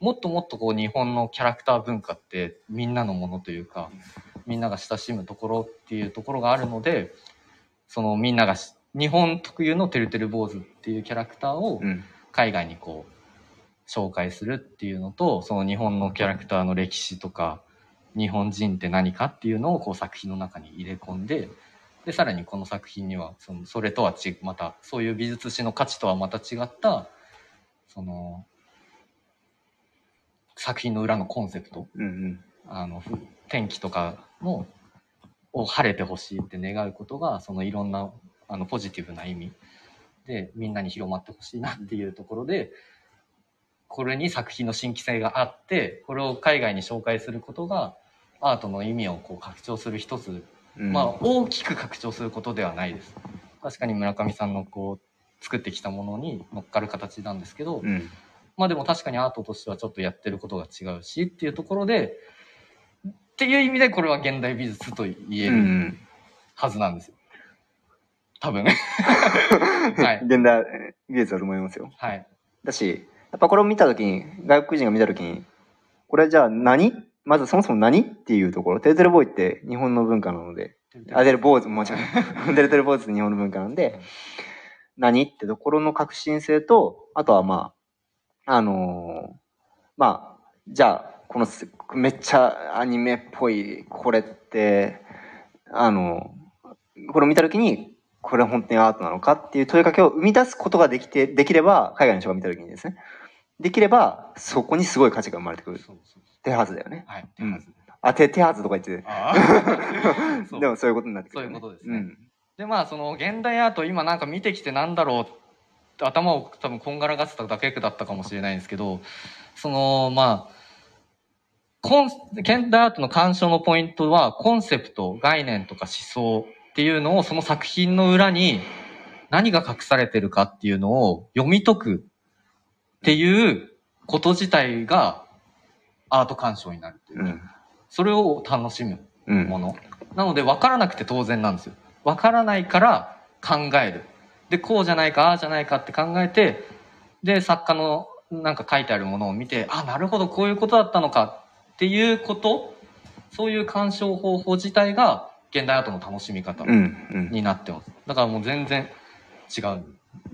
もっともっとこう日本のキャラクター文化ってみんなのものというかみんなが親しむところっていうところがあるのでそのみんながし日本特有のてるてる坊主っていうキャラクターをうん。海外にこう紹介するっていうのとその日本のキャラクターの歴史とか日本人って何かっていうのをこう作品の中に入れ込んででさらにこの作品にはそのそれとはちまたそういう美術史の価値とはまた違ったその作品の裏のコンセプトうんうん。あのふ天気とかのを晴れてほしいって願うことがそのいろんなあのポジティブな意味でみんなに広まってほしいなっていうところでこれに作品の新規性があってこれを海外に紹介することがアートの意味をこう拡張する一つ、うんまあ大きく拡張することではないです確かに村上さんのこう作ってきたものに乗っかる形なんですけど、うん。まあでも確かにアートとしてはちょっとやってることが違うしっていうところで、っていう意味でこれは現代美術と言えるうん。はずなんですよ。多分。はい。現代美術だと思いますよ。はい。だし、やっぱこれを見たときに、外国人が見たときに、これじゃあ何？まずそもそも何っていうところ。テルテルボーイって日本の文化なので、あ、デル坊主、もちろん。デルテル坊主って日本の文化なんで、何？ってところの革新性と、あとはまあ、あのーまあ、じゃあ、このすめっちゃアニメっぽい、これって、あのこれを見たときに、これは本当にアートなのかっていう問いかけを生み出すことができて、できれば、海外の人が見たときにですね、できれば、そこにすごい価値が生まれてくる。手はずだよね。はい。うん。あ、手、手はずとか言って、でもそういうことになってくる、そういうことですね。うん。で、まあその現代アート今なんか見てきてなんだろう頭を多分こんがらがってただけだったかもしれないんですけど、そのまあ、コン現代アートの鑑賞のポイントはコンセプト、概念とか思想っていうのをその作品の裏に何が隠されてるかっていうのを読み解くっていうこと自体がアート鑑賞になるっていうう。ん。それを楽しむうん。もの。なので分からなくて当然なんですよ。分からないから考える。で、こうじゃないか、ああじゃないかって考えて、で、作家のなんか書いてあるものを見て、あ、なるほど、こういうことだったのかっていうこと、そういう鑑賞方法自体が現代アートの楽しみ方うん。うん。になってます。だからもう全然違う。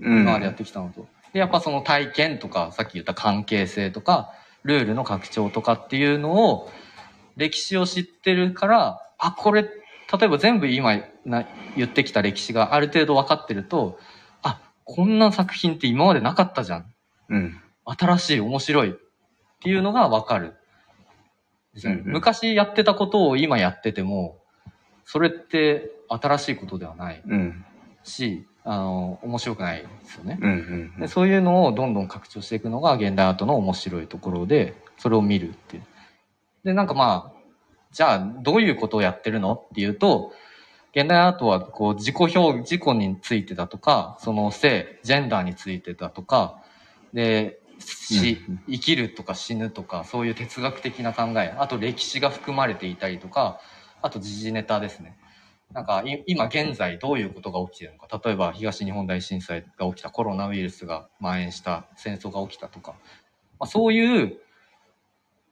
うん。今までやってきたのと。で、やっぱその体験とか、さっき言った関係性とか、ルールの拡張とかっていうのを、歴史を知ってるから、あ、これ、例えば全部今な言ってきた歴史がある程度分かってると、あ、こんな作品って今までなかったじゃん。うん。新しい、面白いっていうのが分かる。うんうん昔やってたことを今やってても、それって新しいことではないうん。し、あの、面白くないですよね。うん。うんで。そういうのをどんどん拡張していくのが現代アートの面白いところで、それを見るっていう。で、なんかまあ、じゃあどういうことをやってるのっていうと、現代アートはこう自己表、自己についてだとか、その性、ジェンダーについてだとか、で、死生きるとか死ぬとか、そういう哲学的な考え、あと歴史が含まれていたりとか、あと時事ネタですね。なんかい今現在どういうことが起きているのか。例えば東日本大震災が起きた、コロナウイルスが蔓延した、戦争が起きたとか。まあ、そういう、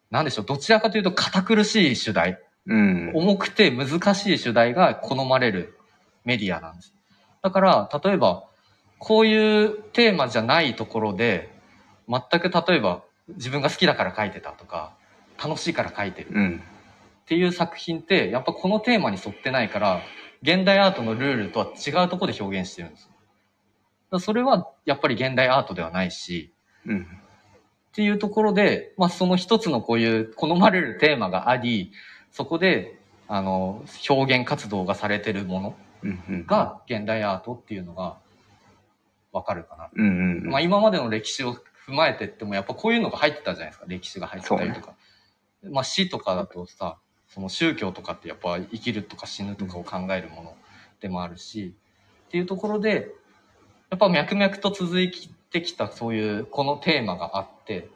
なんでしょう、どちらかというと堅苦しい主題、うん。重くて難しい主題が好まれるメディアなんです。だから、例えば、こういうテーマじゃないところで、全く例えば自分が好きだから書いてたとか、楽しいから書いてるうん。っていう作品って、やっぱこのテーマに沿ってないから、現代アートのルールとは違うところで表現してるんですよ。だそれはやっぱり現代アートではないし、うん。っっていうところで、まあその一つのこういう好まれるテーマがあり、そこで、あの、表現活動がされてるもの。が現代アートっていうのがわかるかな。うんうんうん。まあ今までの歴史を踏まえてってもやっぱこういうのが入ってたじゃないですか。歴史が入ってたりとか。まあ死とかだとさ、その宗教とかってやっぱ生きるとか死ぬとかを考えるものでもあるし、っていうところで、やっぱ脈々と続いてきたそういうこのテーマがあって、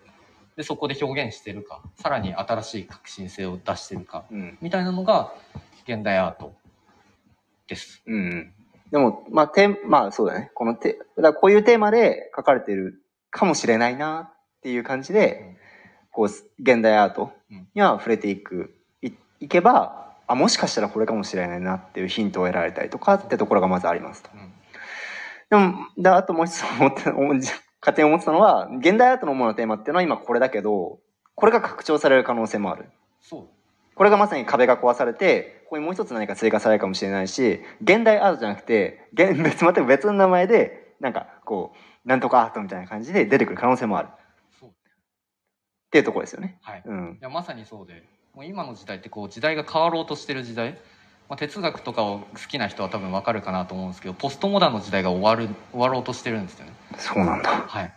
で、そこで表現してるか、さらに新しい革新性を出してるか、うん。みたいなのが現代アートです。うんうん。でも、まあ、テーまあ、そうだね。このテ、だこういうテーマで書かれてるかもしれないなっていう感じで、こう、現代アートには触れていく、い、いけば、あ、もしかしたらこれかもしれないなっていうヒントを得られたりとかってところがまずありますと。うんでも、で、あともう一つ思って、勝手に思ってたのは、現代アートの主なテーマっていうのは今これだけど、これが拡張される可能性もある。そう。これがまさに壁が壊されて、ここにもう一つ何か追加されるかもしれないし、現代アートじゃなくて、現別、また別の名前で、なんか、こう、なんとかアートみたいな感じで出てくる可能性もある。っそう。ていうところですよね。はい。うんい。やまさにそうでもう今の時代ってこう時代が変わろうとしてる時代、まあ、哲学とかを好きな人は多分わかるかなと思うんですけどポストモダンの時代が終わる終わろうとしてるんですよねそうなんだ。はい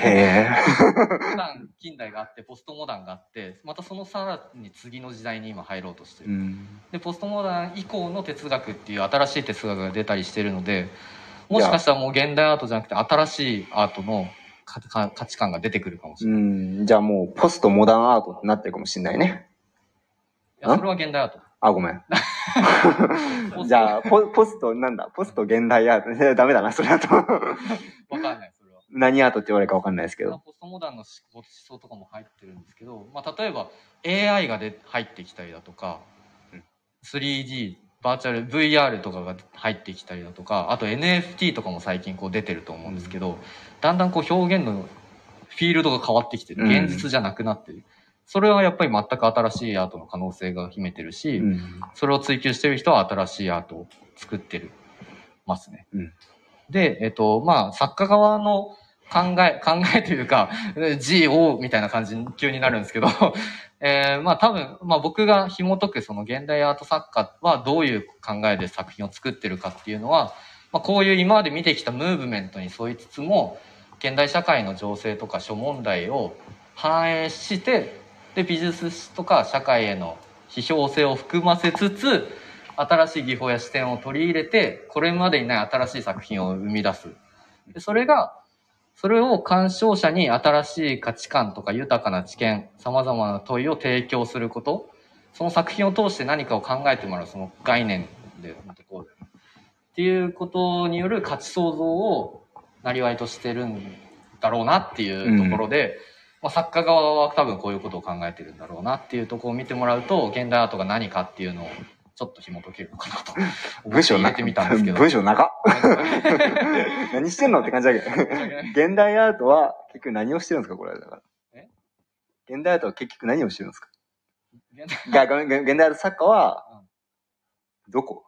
へえ。近代があってポストモダンがあってまたそのさらに次の時代に今入ろうとしてる、うん。でポストモダン以降の哲学っていう新しい哲学が出たりしてるのでもしかしたらもう現代アートじゃなくて新しいアートの価値観が出てくるかもしれない、いうん。じゃあもう、ポストモダンアートってなってるかもしれないね。やそれは現代アートあ、ごめん。じゃあ、ポポスト、なんだ？ポスト現代アート。え ダメだな、それだと。わかんないそれは何アートって言われるかわかんないですけど。まあポストモダンの思考思想とかも入ってるんですけど、まあ、例えば AI がで入ってきたりだとか、うん 3D バーチャル VR とかが入ってきたりだとかあと NFT とかも最近こう出てると思うんですけど、だんだんこう表現のフィールドが変わってきてるうん現実じゃなくなってる、それはやっぱり全く新しいアートの可能性が秘めてるし、うん。それを追求してる人は新しいアートを作ってるますね。うんで、えっと、まあ、作家側の考え、考えというか、GO みたいな感じに急になるんですけど、えーまあ多分、まあ僕が紐解くその現代アート作家はどういう考えで作品を作ってるかっていうのは、まあこういう今まで見てきたムーブメントに沿いつつも、現代社会の情勢とか諸問題を反映して、で、美術史とか社会への批評性を含ませつつ、新しい技法や視点を取り入れて、これまでにない新しい作品を生み出す。でそれが、それを鑑賞者に新しい価値観とか豊かな知見、様々な問いを提供すること、その作品を通して何かを考えてもらう、その概念で、こうっていうことによる価値創造をなりわいとしてるんだろうなっていうところで、まあ、作家側は多分こういうことを考えてるんだろうなっていうところを見てもらうと、現代アートが何かっていうのをちょっと紐解けるのかなと 文章なてみたんですけど。文章長っ何してんのって感じだけど。現代アートは結局何をしてるんですかこれだから。え？現代アートは結局何をしてるんですか？現代アート作家は、どこ？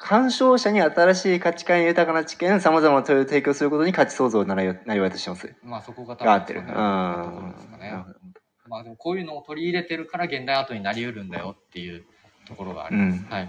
鑑賞者に新しい価値観や豊かな知見、様々な問いを提供することに価値創造をなりなりわいとしてます。まあそこが多分が合ところですかねまあでもこういうのを取り入れてるから現代アートになり得るんだよっていうところがあります。うんはい。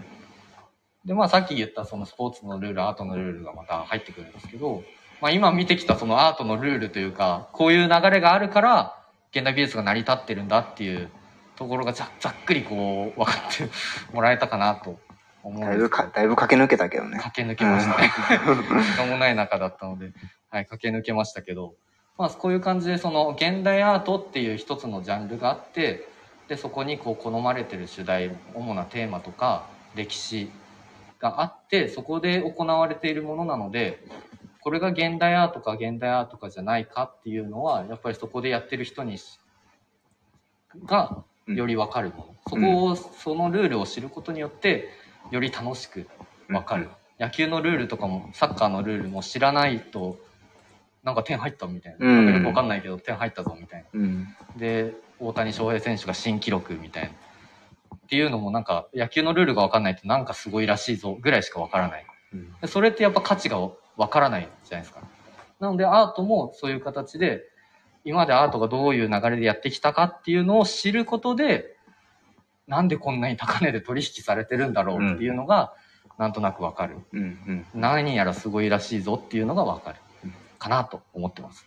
で、まあさっき言ったそのスポーツのルール、アートのルールがまた入ってくるんですけど、まあ今見てきたそのアートのルールというか、こういう流れがあるから現代美術が成り立ってるんだっていうところがざざっくりこう分かってもらえたかなと思うんだいぶか。だいぶ駆け抜けたけどね。駆け抜けましたね。時間もない中だったので、はい、駆け抜けましたけど、まあ、こういう感じで、その、現代アートっていう一つのジャンルがあって、で、そこにこう、好まれてる主題、主なテーマとか、歴史があって、そこで行われているものなので、これが現代アートか現代アートかじゃないかっていうのは、やっぱりそこでやってる人にし、が、よりわかるもの。そこを、そのルールを知ることによって、より楽しくわかる。野球のルールとかも、サッカーのルールも知らないと、なんか点入ったみたいな。うんなんかよくわかんないけど、点入ったぞみたいな。うん。で、大谷翔平選手が新記録みたいな。っていうのもなんか、野球のルールがわかんないとなんかすごいらしいぞぐらいしかわからない。うんでそれってやっぱ価値がわからないじゃないですか。なのでアートもそういう形で、今までアートがどういう流れでやってきたかっていうのを知ることで、なんでこんなに高値で取引されてるんだろうっていうのが、なんとなくわかる。うんうん。何やらすごいらしいぞっていうのがわかるうん。かなと思ってます。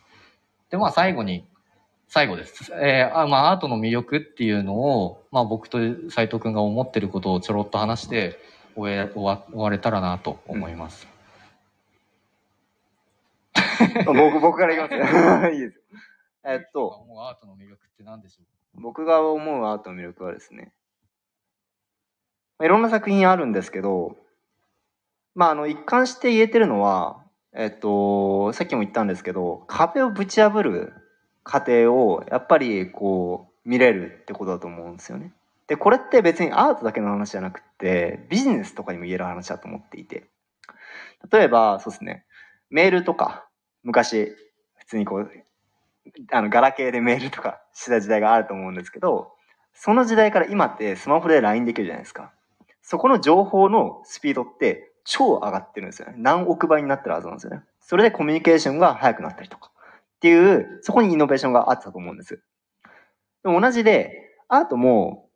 で、まあ最後に、最後です。えーあまあアートの魅力っていうのを、まあ僕と斉藤くんが思ってることをちょろっと話して終え終わ終われたらなと思います。僕、僕から言います。いいです。えっと、もうアートの魅力って何でしょう？僕が思うアートの魅力はですね、いろんな作品あるんですけど、まあ、あの、一貫して言えてるのは、えっと、さっきも言ったんですけど、壁をぶち破る過程を、やっぱり、こう、見れるってことだと思うんですよね。で、これって別にアートだけの話じゃなくて、ビジネスとかにも言える話だと思っていて。例えば、そうですね、メールとか、昔、普通にこう、あの、ガラケーでメールとかしてた時代があると思うんですけど、その時代から今ってスマホで LINE できるじゃないですか。そこの情報のスピードって超上がってるんですよね。何億倍になってるはずなんですよね。それでコミュニケーションが速くなったりとか。っていう、そこにイノベーションがあったと思うんです。でも同じで、アートも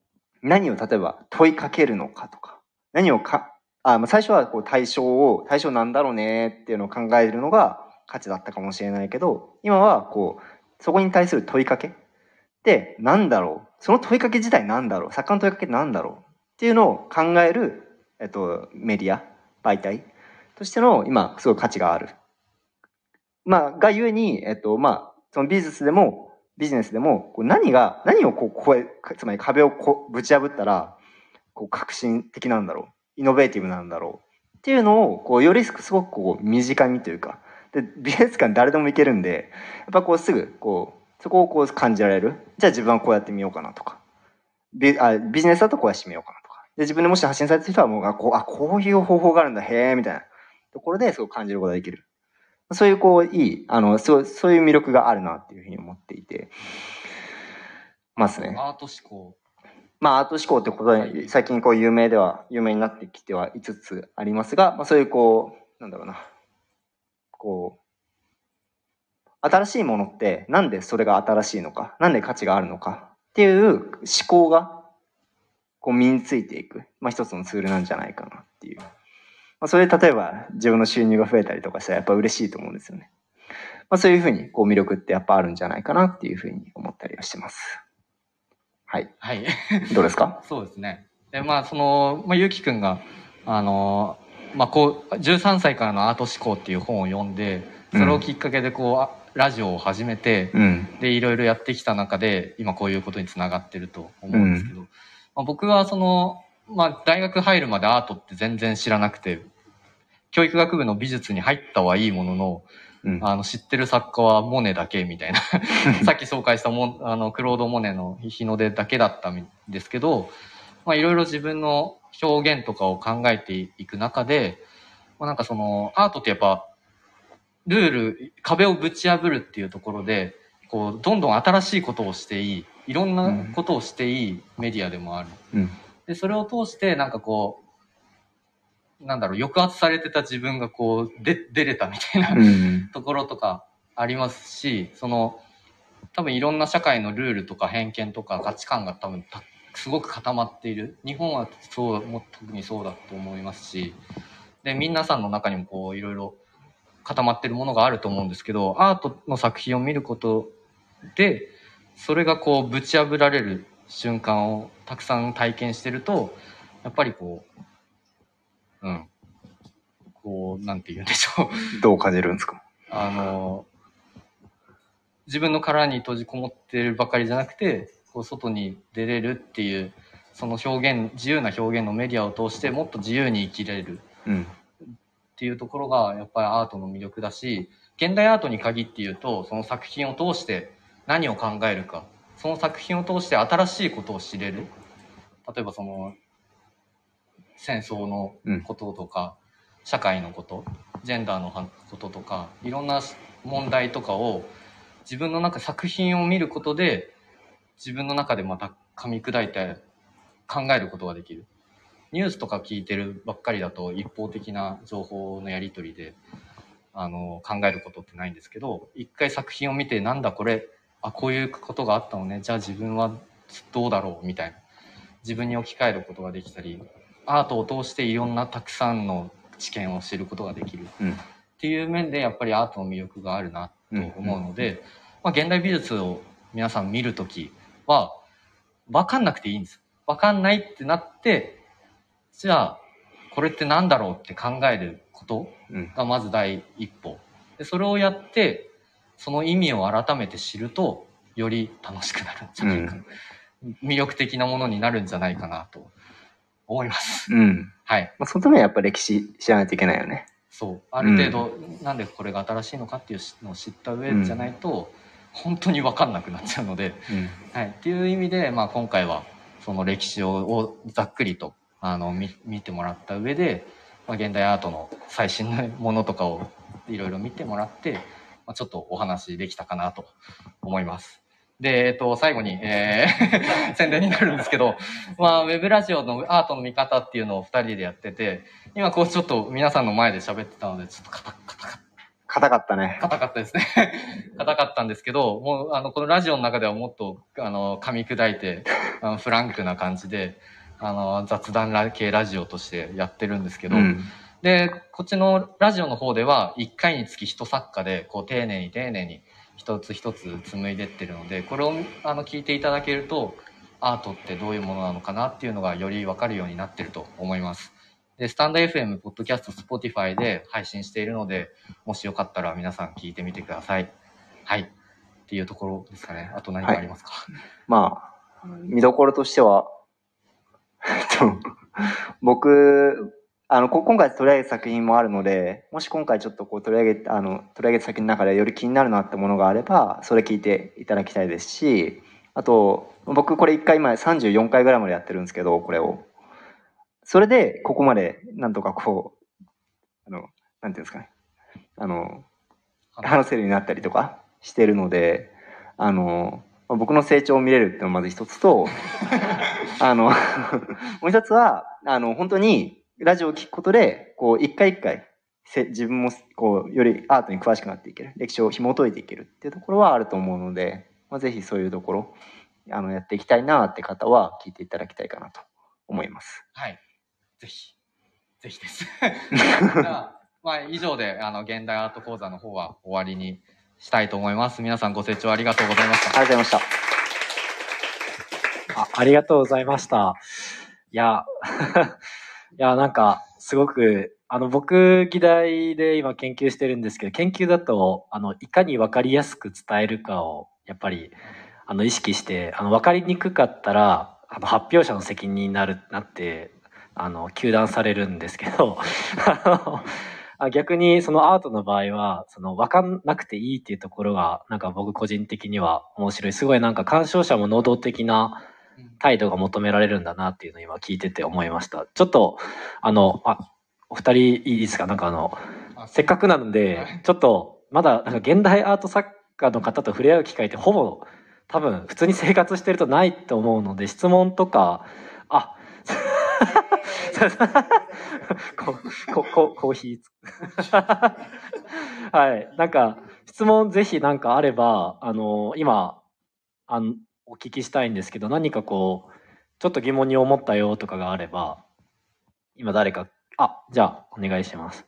何を例えば問いかけるのかとか、何をか、あ最初はこう対象を、対象なんだろうねっていうのを考えるのが価値だったかもしれないけど、今はこう、そこに対する問いかけで、なんだろうその問いかけ自体なんだろう作家の問いかけってなんだろうっていうのを考える、えっと、メディア、媒体としての今、すごい価値がある。まあ、がゆえに、えっと、まあ、そのビジネスでも、ビジネスでも、こう何が、何をこう、超え、つまり壁をこぶち破ったら、こう、革新的なんだろうイノベーティブなんだろうっていうのを、こう、よりすごくこう、身近にというか、で、美術館誰でも行けるんで、やっぱこうすぐ、こう、そこをこう感じられる。じゃあ自分はこうやってみようかなとか。ビあビジネスだとこうやってみようかなとか。で、自分でもし発信されてる人はもう、あ、こう、あ、こういう方法があるんだ、へえ、みたいなところですごく感じることができる。そういうこう、いい、あの、そう、そういう魅力があるなっていうふうに思っていて、ますね。アート思考。まあ、アート思考ってことで、最近こう有名では、有名になってきてはいつつありますが、まあそういうこう、なんだろうな、こう、新しいものってなんでそれが新しいのか、なんで価値があるのかっていう思考が、こう身についていく、まあ一つのツールなんじゃないかなっていう。まあそれで例えば自分の収入が増えたりとかしたらやっぱ嬉しいと思うんですよね。まあそういうふうにこう魅力ってやっぱあるんじゃないかなっていうふうに思ったりはしてます。はい。はい。どうですか？そうですね。で、まあ、その、まあ、ゆうきくんが、あの、まあ、こう、13歳からのアート思考っていう本を読んで、それをきっかけで、こうあ、ラジオを始めて、うん。で、いろいろやってきた中で、今こういうことにつながってると思うんですけど、まあ、僕はその、まあ、大学入るまでアートって全然知らなくて、教育学部の美術に入ったはいいものの、うん。あの、知ってる作家はモネだけみたいな。さっき紹介したもんあの、クロード・モネの日の出だけだったんですけど、まあ、いろいろ自分の表現とかを考えていく中で、まあ、なんかその、アートってやっぱ、ルール、壁をぶち破るっていうところで、こう、どんどん新しいことをしていい、いろんなことをしていいメディアでもある。うん。で、それを通して、なんかこう、なんだろう、抑圧されてた自分がこう、で、出れたみたいなうん。ところとかありますし、その、多分いろんな社会のルールとか偏見とか価値観が多分たすごく固まっている。日本はそう、もう特にそうだと思いますし、で、皆さんの中にもこういろいろ固まってるものがあると思うんですけど、アートの作品を見ることで、それがこうぶち破られる瞬間をたくさん体験してると、やっぱりこう、うん、こう、なんて言うんでしょう。どう感じるんですか？あの、自分の殻に閉じこもってるばかりじゃなくて、こう外に出れるっていう、その表現、自由な表現のメディアを通してもっと自由に生きれるうん。っていうところがやっぱりアートの魅力だし、現代アートに限って言うと、その作品を通して何を考えるか、その作品を通して新しいことを知れる。例えばその、戦争のこととか、社会のこと、ジェンダーのこととか、いろんな問題とかを自分の中、作品を見ることで、自分の中でまた噛み砕いて考えることができる。ニュースとか聞いてるばっかりだと一方的な情報のやり取りで、あの、考えることってないんですけど、一回作品を見てなんだこれ、あこういうことがあったのね。じゃあ自分はどうだろうみたいな。自分に置き換えることができたりアートを通していろんなたくさんの知見を知ることができる。うん。っていう面でやっぱりアートの魅力があるなと思うので、まあ、現代美術を皆さん見るときは分かんなくていいんです。分かんないってなってじゃあこれって何だろうって考えることうん。がまず第一歩。でそれをやってその意味を改めて知るとより楽しくなるんじゃないか、魅力的なものになるんじゃないかなと思います。うん。はい。まあ、そのためにはやっぱ歴史知らないといけないよね。そう。ある程度、なんでこれが新しいのかっていうのを知った上じゃないと、本当に分かんなくなっちゃうので、うん。はい、っていう意味で、まあ、今回はその歴史ををざっくりとあの見見てもらった上で、まあ、現代アートの最新のものとかをいろいろ見てもらって、まあ、ちょっとお話できたかなと思います。で、えっと、最後に、えー 宣伝になるんですけど、まあ、ウェブラジオのアートの見方っていうのを二人でやってて、今こうちょっと皆さんの前で喋ってたので、ちょっとカタカタカタ硬かったね。硬かったですね。硬かったんですけど、もう、あの、このラジオの中ではもっと、あの、噛み砕いて、あのフランクな感じで、あの、雑談系ラジオとしてやってるんですけど、うん。で、こっちのラジオの方では、1回につき1作家で、こう、丁寧に丁寧に、一つ一つ紡いでってるので、これを、あの、聞いていただけると、アートってどういうものなのかなっていうのがよりわかるようになってると思います。で、スタンド FM、ポッドキャスト、 Spotify で配信しているので、もしよかったら皆さん聞いてみてください。はい。っていうところですかね。あと何かありますか、まあ、見どころとしては、と僕、あの、こ今回取り上げた作品もあるので、もし今回ちょっとこう取り上げ、あの、取り上げた作品の中でより気になるなってものがあれば、それ聞いていただきたいですし、あと、僕これ1回今34回ぐらいまでやってるんですけど、これを。それで、ここまで、なんとかこう、あの、なんていうんですかね。あの、話せるようになったりとかしてるので、あの、僕の成長を見れるっていうのがまず一つと、あの、もう一つは、あの、本当にラジオを聞くことで、こう、一回一回、せ自分も、こう、よりアートに詳しくなっていける。歴史を紐解いていけるっていうところはあると思うので、まあ、ぜひそういうところ、あの、やっていきたいなって方は聞いていただきたいかなと思います。はい。ぜひ。ぜひです。まあ、以上で、あの、現代アート講座の方は終わりにしたいと思います。皆さんご清聴ありがとうございました。ありがとうございました。あありがとうございました。いや、いいや、なんか、すごく、あの、僕、議題で今研究してるんですけど、研究だと、あの、いかにわかりやすく伝えるかを、やっぱり、あの、意識して、あの、わかりにくかったら、あの、発表者の責任になる、なって、あの、糾弾されるんですけど、あの逆にそのアートの場合は、その分かんなくていいっていうところが、なんか僕個人的には面白い。すごいなんか鑑賞者も能動的な態度が求められるんだなっていうのを今聞いてて思いました。ちょっと、あの、あ、お二人いいですか？なんかあの、あせっかくなので、ちょっと、まだ、なんか現代アート作家の方と触れ合う機会ってほぼ、多分、普通に生活してるとないと思うので、質問とか、あ、こここコーヒー。はい。なんか、質問ぜひなんかあれば、あの、今、あの、お聞きしたいんですけど、何かこう、ちょっと疑問に思ったよとかがあれば、今誰か、あ、じゃあ、お願いします。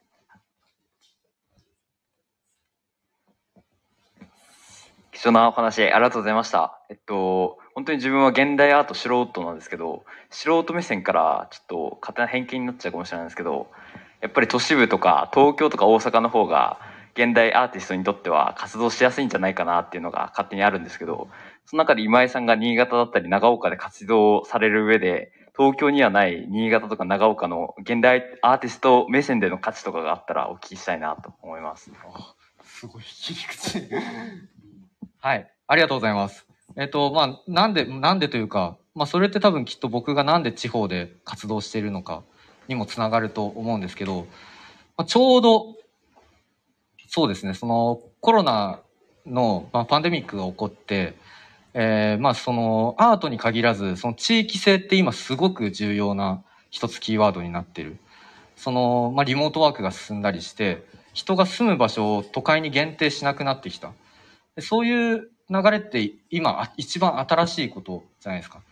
貴重なお話ありがとうございました。えっと、本当に自分は現代アート素人なんですけど、素人目線からちょっと勝手な偏見になっちゃうかもしれないんですけど、やっぱり都市部とか東京とか大阪の方が現代アーティストにとっては活動しやすいんじゃないかなっていうのが勝手にあるんですけど、その中で今井さんが新潟だったり長岡で活動される上で、東京にはない新潟とか長岡の現代アーティスト目線での価値とかがあったらお聞きしたいなと思います。すごい切り口。はい。ありがとうございます。えっと、まあ、なんで、なんでというか、まあ、それって多分きっと僕がなんで地方で活動しているのかにもつながると思うんですけど、まあ、ちょうど、そうですね、そのコロナの、まあ、パンデミックが起こって、えーまあ、そのアートに限らず、その地域性って今すごく重要な一つキーワードになってる。その、まあ、リモートワークが進んだりして、人が住む場所を都会に限定しなくなってきた。そういう流れって今一番新しいことじゃないですか。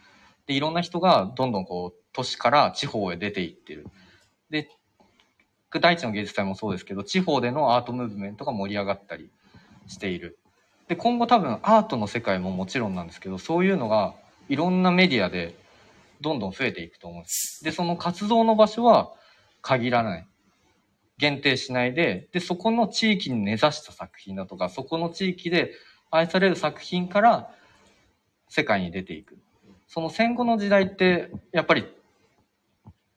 で、いろんな人がどんどんこう、都市から地方へ出ていってる。で、大地の芸術祭もそうですけど、地方でのアートムーブメントが盛り上がったりしている。で、今後多分アートの世界ももちろんなんですけど、そういうのがいろんなメディアでどんどん増えていくと思うんです。で、その活動の場所は限らない。限定しないで、で、そこの地域に根ざした作品だとか、そこの地域で愛される作品から世界に出ていく。その戦後の時代って、やっぱり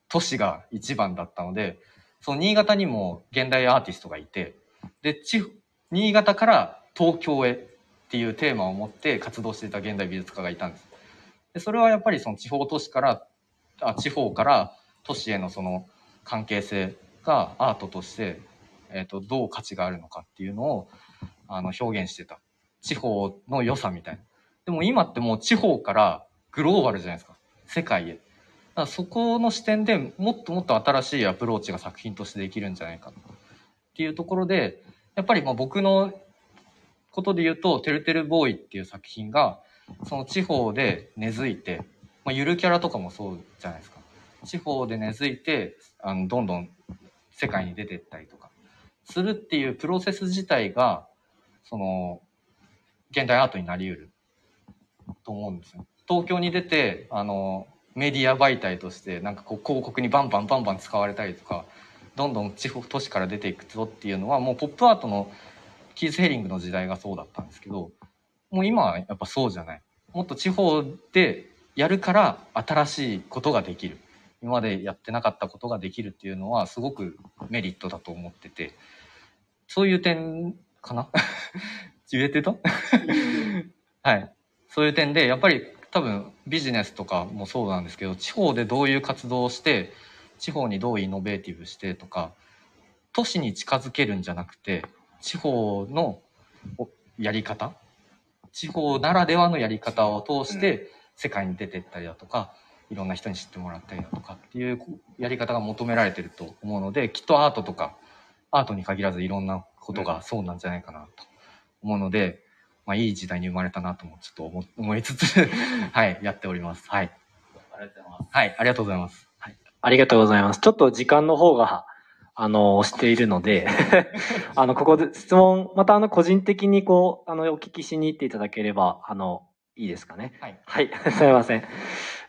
都市が一番だったので、その新潟にも現代アーティストがいて、で、地新潟から東京へっていうテーマを持って活動していた現代美術家がいたんです。で、それはやっぱりその地方都市から、あ地方から都市へのその関係性がアートとして、えっ、と、どう価値があるのかっていうのを、あの、表現してた。地方の良さみたいな。でも今ってもう地方からグローバルじゃないですか。世界へ。だからそこの視点でもっともっと新しいアプローチが作品としてできるんじゃないかっていうところで、やっぱりまあ僕のことで言うと、てるてるボーイっていう作品が、その地方で根付いて、まあ、ゆるキャラとかもそうじゃないですか。地方で根付いて、あの、どんどん世界に出てったりとか、するっていうプロセス自体が、その、現代アートになり得ると思うんですよ。東京に出て、あの、メディア媒体として、なんかこう広告にバンバンバンバン使われたりとか、どんどん地方都市から出ていくぞっていうのは、もうポップアートのキース・ヘリングの時代がそうだったんですけど、もう今はやっぱそうじゃない。もっと地方でやるから新しいことができる。今までやってなかったことができるっていうのはすごくメリットだと思ってて、そういう点かな？言えてた？はい。そういう点で、やっぱり多分ビジネスとかもそうなんですけど、地方でどういう活動をして、地方にどうイノベーティブしてとか、都市に近づけるんじゃなくて、地方のおやり方地方ならではのやり方を通して世界に出てったりだとか、いろんな人に知ってもらったりだとかっていうやり方が求められてると思うので、きっとアートとか、アートに限らずいろんなことがそうなんじゃないかなと思うので、まあいい時代に生まれたなともちょっと思思いつつ、はい、やっております。はい。ありがとうございます。はい、ありがとうございます。ありがとうございます。ちょっと時間の方が、あの、押しているので、あの、ここで質問、またあの、個人的にこう、あの、お聞きしに行っていただければ、あの、いいですかね。はい。はい、すみません。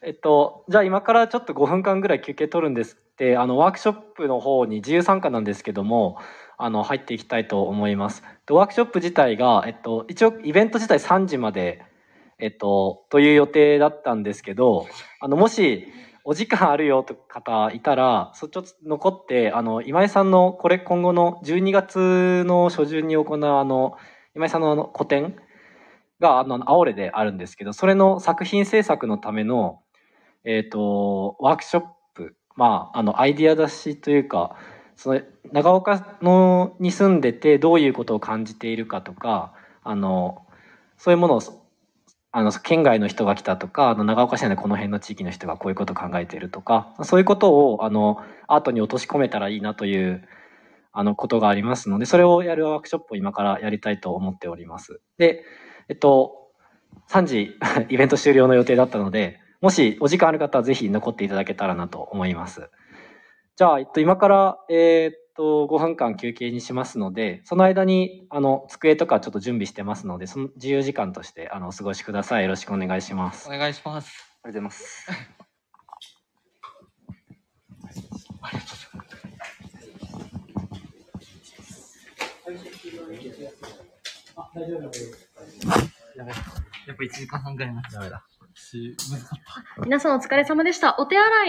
えっと、じゃあ今からちょっと5分間ぐらい休憩取るんですって、あの、ワークショップの方に自由参加なんですけども、あの、入っていきたいと思います。でワークショップ自体が、えっと、一応イベント自体3時まで、えっと、という予定だったんですけど、あの、もし、お時間あるよと方いたら、そちょっと残って、あの、今井さんの、これ今後の12月の初旬に行う、あの、今井さんのあの、個展が、あの、アオレであるんですけど、それの作品制作のための、えっ、と、ワークショップ、まあ、あの、アイディア出しというか、その、長岡の、に住んでて、どういうことを感じているかとか、あの、そういうものを、あの、県外の人が来たとか、あの、長岡市内のこの辺の地域の人がこういうことを考えているとか、そういうことを、あの、アートに落とし込めたらいいなという、あの、ことがありますので、それをやるワークショップを今からやりたいと思っております。で、えっと、3時、イベント終了の予定だったので、もしお時間ある方はぜひ残っていただけたらなと思います。じゃあ、えっと、今から、えーっと、5分間休憩にしますので、その間に、あの、机とかちょっと準備してますので、その自由時間として、あの、お過ごしください。よろしくお願いしますお。願いします。ありがとうございます。ありがとうございます。やばい。やっぱ1時間半ぐらいになっちゃう。皆さんお疲れ様でした。お手洗い